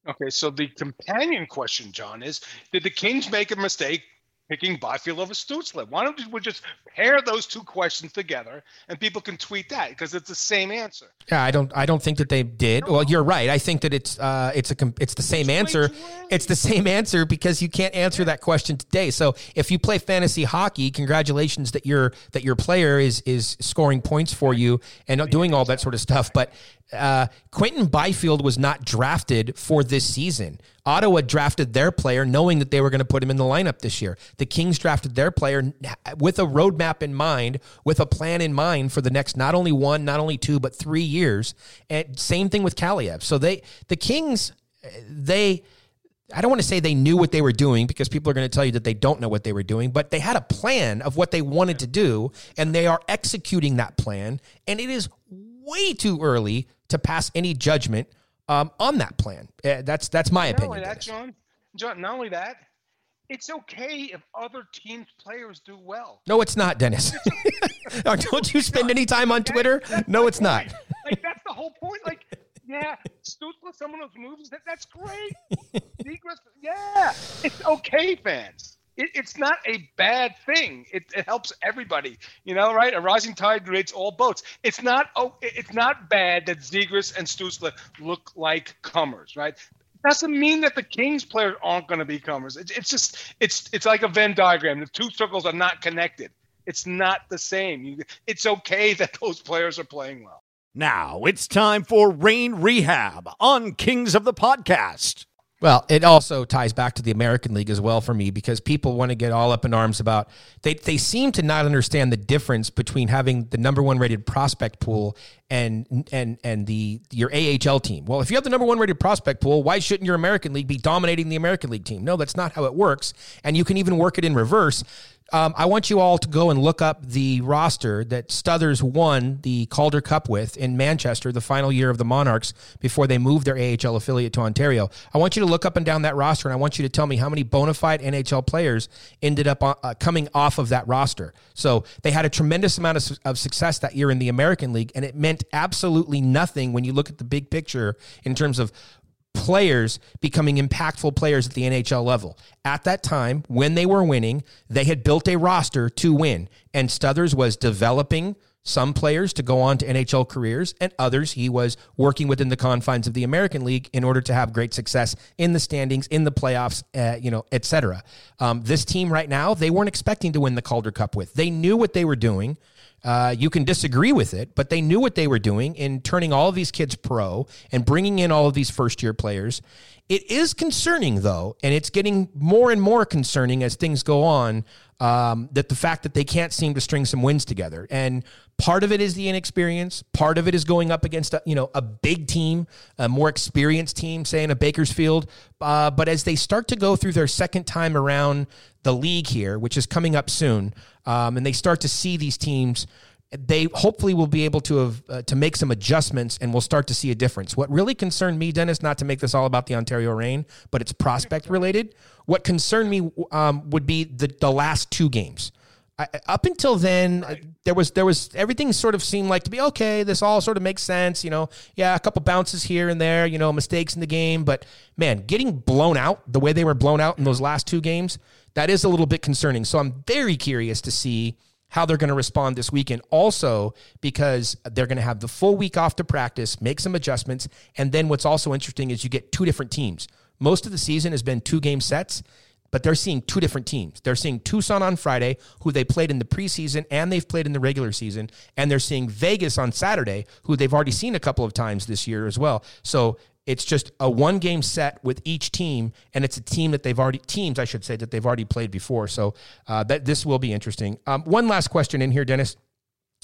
Okay, so the companion question, John, is did the Kings make a mistake picking Byfield over Stützle? Why don't we just pair those two questions together and people can tweet that because it's the same answer. Yeah, I don't. I don't think that they did. Well, you're right. I think that it's uh, it's a it's the same answer. It's the same answer because you can't answer that question today. So if you play fantasy hockey, congratulations that your that your player is is scoring points for you and doing all that sort of stuff. But uh, Quinton Byfield was not drafted for this season. Ottawa drafted their player knowing that they were going to put him in the lineup this year. The Kings drafted their player with a roadmap in mind, with a plan in mind for the next not only one, not only two, but three years. And same thing with Kaliyev. So they, the Kings, they. I don't want to say they knew what they were doing because people are going to tell you that they don't know what they were doing, but they had a plan of what they wanted to do and they are executing that plan. And it is way too early to pass any judgment um, on that plan. Uh, that's that's my not opinion. only that, John, John, not only that, it's okay if other teams' players do well. No, it's not, Dennis. don't you spend any time on Twitter? No, it's not. Like that's the whole point. Like, yeah, Stützle, some of those moves, that, that's great. Zegras, yeah, it's okay, fans. It, it's not a bad thing. It, it helps everybody, you know, right? A rising tide creates all boats. It's not oh, it's not bad that Zegras and Stützle look like comers, right? Doesn't mean that the Kings players aren't going to be comers. It, it's just it's it's like a Venn diagram. The two circles are not connected. It's not the same. You, it's okay that those players are playing well. Now it's time for Reign Rehab on Kings of the Podcast. Well, it also ties back to the American League as well for me because people want to get all up in arms about they they seem to not understand the difference between having the number one rated prospect pool and and and the your AHL team. Well, if you have the number one rated prospect pool, why shouldn't your American League be dominating the American League team? No, that's not how it works, and you can even work it in reverse. Um, I want you all to go and look up the roster that Stothers won the Calder Cup with in Manchester, the final year of the Monarchs before they moved their AHL affiliate to Ontario. I want you to look up and down that roster, and I want you to tell me how many bona fide NHL players ended up uh, coming off of that roster. So they had a tremendous amount of, of success that year in the American League, and it meant absolutely nothing when you look at the big picture in terms of players becoming impactful players at the NHL level. At that time, when they were winning, they had built a roster to win. And Stothers was developing some players to go on to NHL careers, and others he was working within the confines of the American League in order to have great success in the standings, in the playoffs, uh, you know, etc. Um, this team right now, they weren't expecting to win the Calder Cup with. They knew what they were doing. Uh, you can disagree with it, but they knew what they were doing in turning all of these kids pro and bringing in all of these first year players. It is concerning, though, and it's getting more and more concerning as things go on. Um, that the fact that they can't seem to string some wins together, and part of it is the inexperience. Part of it is going up against a, you know a big team, a more experienced team, say in a Bakersfield. Uh, but as they start to go through their second time around the league here, which is coming up soon, um, and they start to see these teams they hopefully will be able to have uh, to make some adjustments and we'll start to see a difference. What really concerned me, Dennis, not to make this all about the Ontario Reign, but it's prospect related. What concerned me um, would be the the last two games. I, up until then, uh, there was there was everything sort of seemed like to be okay. This all sort of makes sense, you know. Yeah, a couple bounces here and there, you know, mistakes in the game, but man, getting blown out the way they were blown out in those last two games, that is a little bit concerning. So I'm very curious to see how they're going to respond this weekend. Also, because they're going to have the full week off to practice, make some adjustments. And then what's also interesting is you get two different teams. Most of the season has been two game sets, but they're seeing two different teams. They're seeing Tucson on Friday, who they played in the preseason and they've played in the regular season. And they're seeing Vegas on Saturday, who they've already seen a couple of times this year as well. So It's just a one game set with each team, and it's a team that they've already teams I should say that they've already played before. So uh, that this will be interesting. Um, one last question in here, Dennis.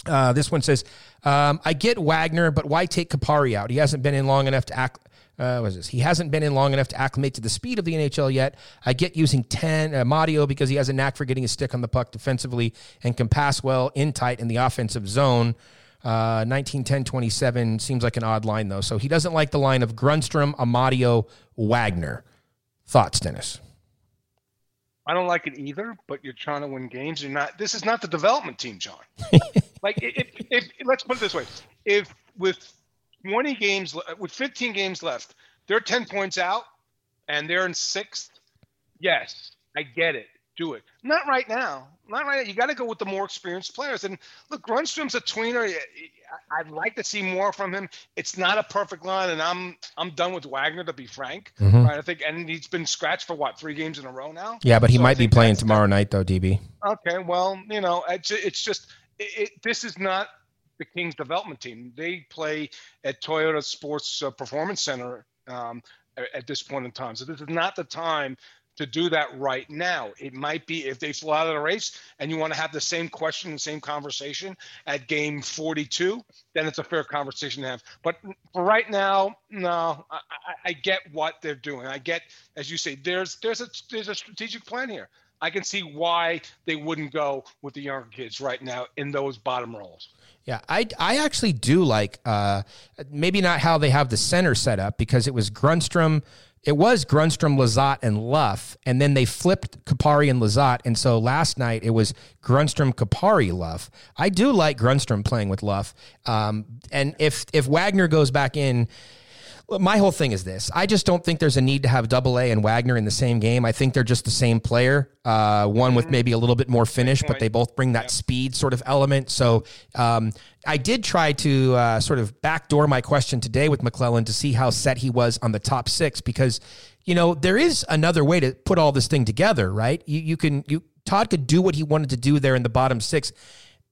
Uh, this one says, um, "I get Wagner, but why take Kupari out? He hasn't been in long enough to act." Uh, what is this? He hasn't been in long enough to acclimate to the speed of the NHL yet. I get using 10 uh, Mario because he has a knack for getting his stick on the puck defensively and can pass well in tight in the offensive zone. Uh, 19, 10, 27 seems like an odd line, though. So he doesn't like the line of Grundstrom, Amadio, Wagner. Thoughts, Dennis? I don't like it either, but you're trying to win games. You're not. This is not the development team, John. like, if, if, if let's put it this way: if with 20 games, with 15 games left, they're 10 points out, and they're in sixth. Yes, I get it. Do it. Not right now. Not right now. You got to go with the more experienced players. And look, Grundstrom's a tweener. I'd like to see more from him. It's not a perfect line, and I'm I'm done with Wagner to be frank. Mhm. Right? I think, and he's been scratched for what three games in a row now. Yeah, but he So might be playing tomorrow night, though, DB. Okay, well, you know, it's, it's just it, it, this is not the Kings development team. They play at Toyota Sports uh, Performance Center um, at this point in time. So this is not the time to do that right now. It might be if they fall out of the race and you want to have the same question and same conversation at game 42, then it's a fair conversation to have. But for right now, no, I, I, get what they're doing. I get, as you say, there's there's a there's a strategic plan here. I can see why they wouldn't go with the younger kids right now in those bottom roles. Yeah, I, I actually do like uh, maybe not how they have the center set up because it was Grundstrom, it was Grundstrom, Lizotte, and Luff, and then they flipped Kupari and Lizotte, and so last night it was Grundstrom, Kupari, Luff. I do like Grundstrom playing with Luff, um, and if if Wagner goes back in. My whole thing is this. I just don't think there's a need to have Double A and Wagner in the same game. I think they're just the same player. Uh, one with maybe a little bit more finish, but they both bring that speed sort of element. So um, I did try to uh, sort of backdoor my question today with McLellan to see how set he was on the top six because you know there is another way to put all this thing together, right? You you can you Todd could do what he wanted to do there in the bottom six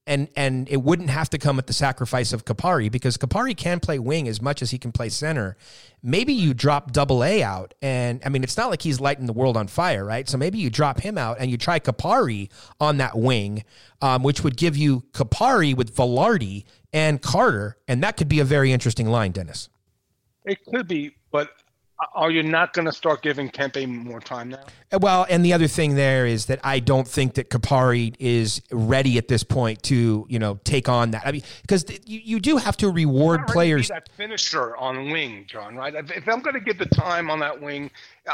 and and it wouldn't have to come at the sacrifice of Kupari because Kupari can play wing as much as he can play center. Maybe you drop double A out, and I mean it's not like he's lighting the world on fire, right? So maybe you drop him out and you try Kupari on that wing, um, which would give you Kupari with Vilardi and Carter, and that could be a very interesting line, Dennis. It could be, but are you not going to start giving Kempe more time now? Uh, Well, and the other thing there is that I don't think that Kupari is ready at this point to, you know, take on that. I mean, because you, you do have to reward players. that finisher on wing, John. Right? If, if I'm going to give the time on that wing,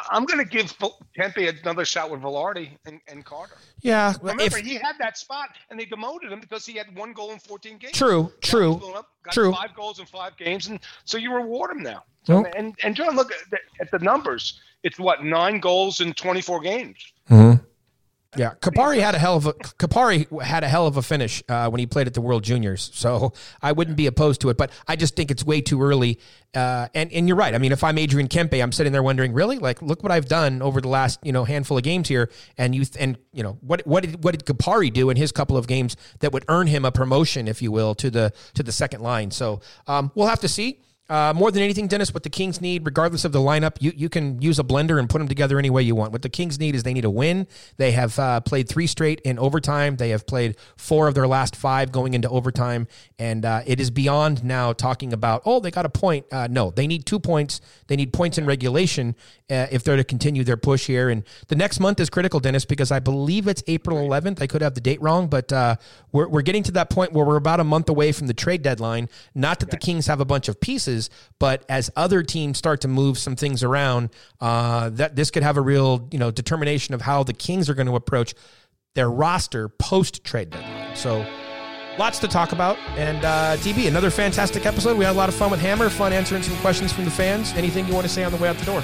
I'm going to give Kempe another shot with Vilardi and, and Carter. Yeah, Remember, if, he had that spot, and they demoted him because he had one goal in 14 games. True, true, up, got true. Five goals in five games, and so you reward him now. Well- and and John, look at the, at the numbers. It's what nine goals in 24 games. Mm-hmm. Yeah, Kupari had a hell of a Kupari had a hell of a finish uh, when he played at the World Juniors, so I wouldn't be opposed to it. But I just think it's way too early. Uh, and and you're right. I mean, if I'm Adrian Kempe, I'm sitting there wondering, really, like, look what I've done over the last you know handful of games here, and you th- and you know what what did what did Kupari do in his couple of games that would earn him a promotion, if you will, to the to the second line. So um, we'll have to see. Uh, more than anything, Dennis, what the Kings need, regardless of the lineup, you, you can use a blender and put them together any way you want. What the Kings need is they need a win. They have uh, played three straight in overtime. They have played four of their last five going into overtime. And uh, it is beyond now talking about, oh, they got a point. Uh, no, they need two points. They need points in regulation uh, if they're to continue their push here. And the next month is critical, Dennis, because I believe it's April 11th. I could have the date wrong, but uh, we're, we're getting to that point where we're about a month away from the trade deadline. Not that the Kings have a bunch of pieces, but as other teams start to move some things around, uh, that this could have a real you know determination of how the Kings are going to approach their roster post trade deadline. So. Lots to talk about. And uh, TB, another fantastic episode. We had a lot of fun with Hammer, fun answering some questions from the fans. Anything you want to say on the way out the door?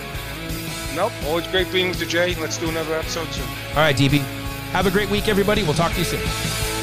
Nope. Always great being with you, Jay. Let's do another episode soon. All right, DB. Have a great week, everybody. We'll talk to you soon.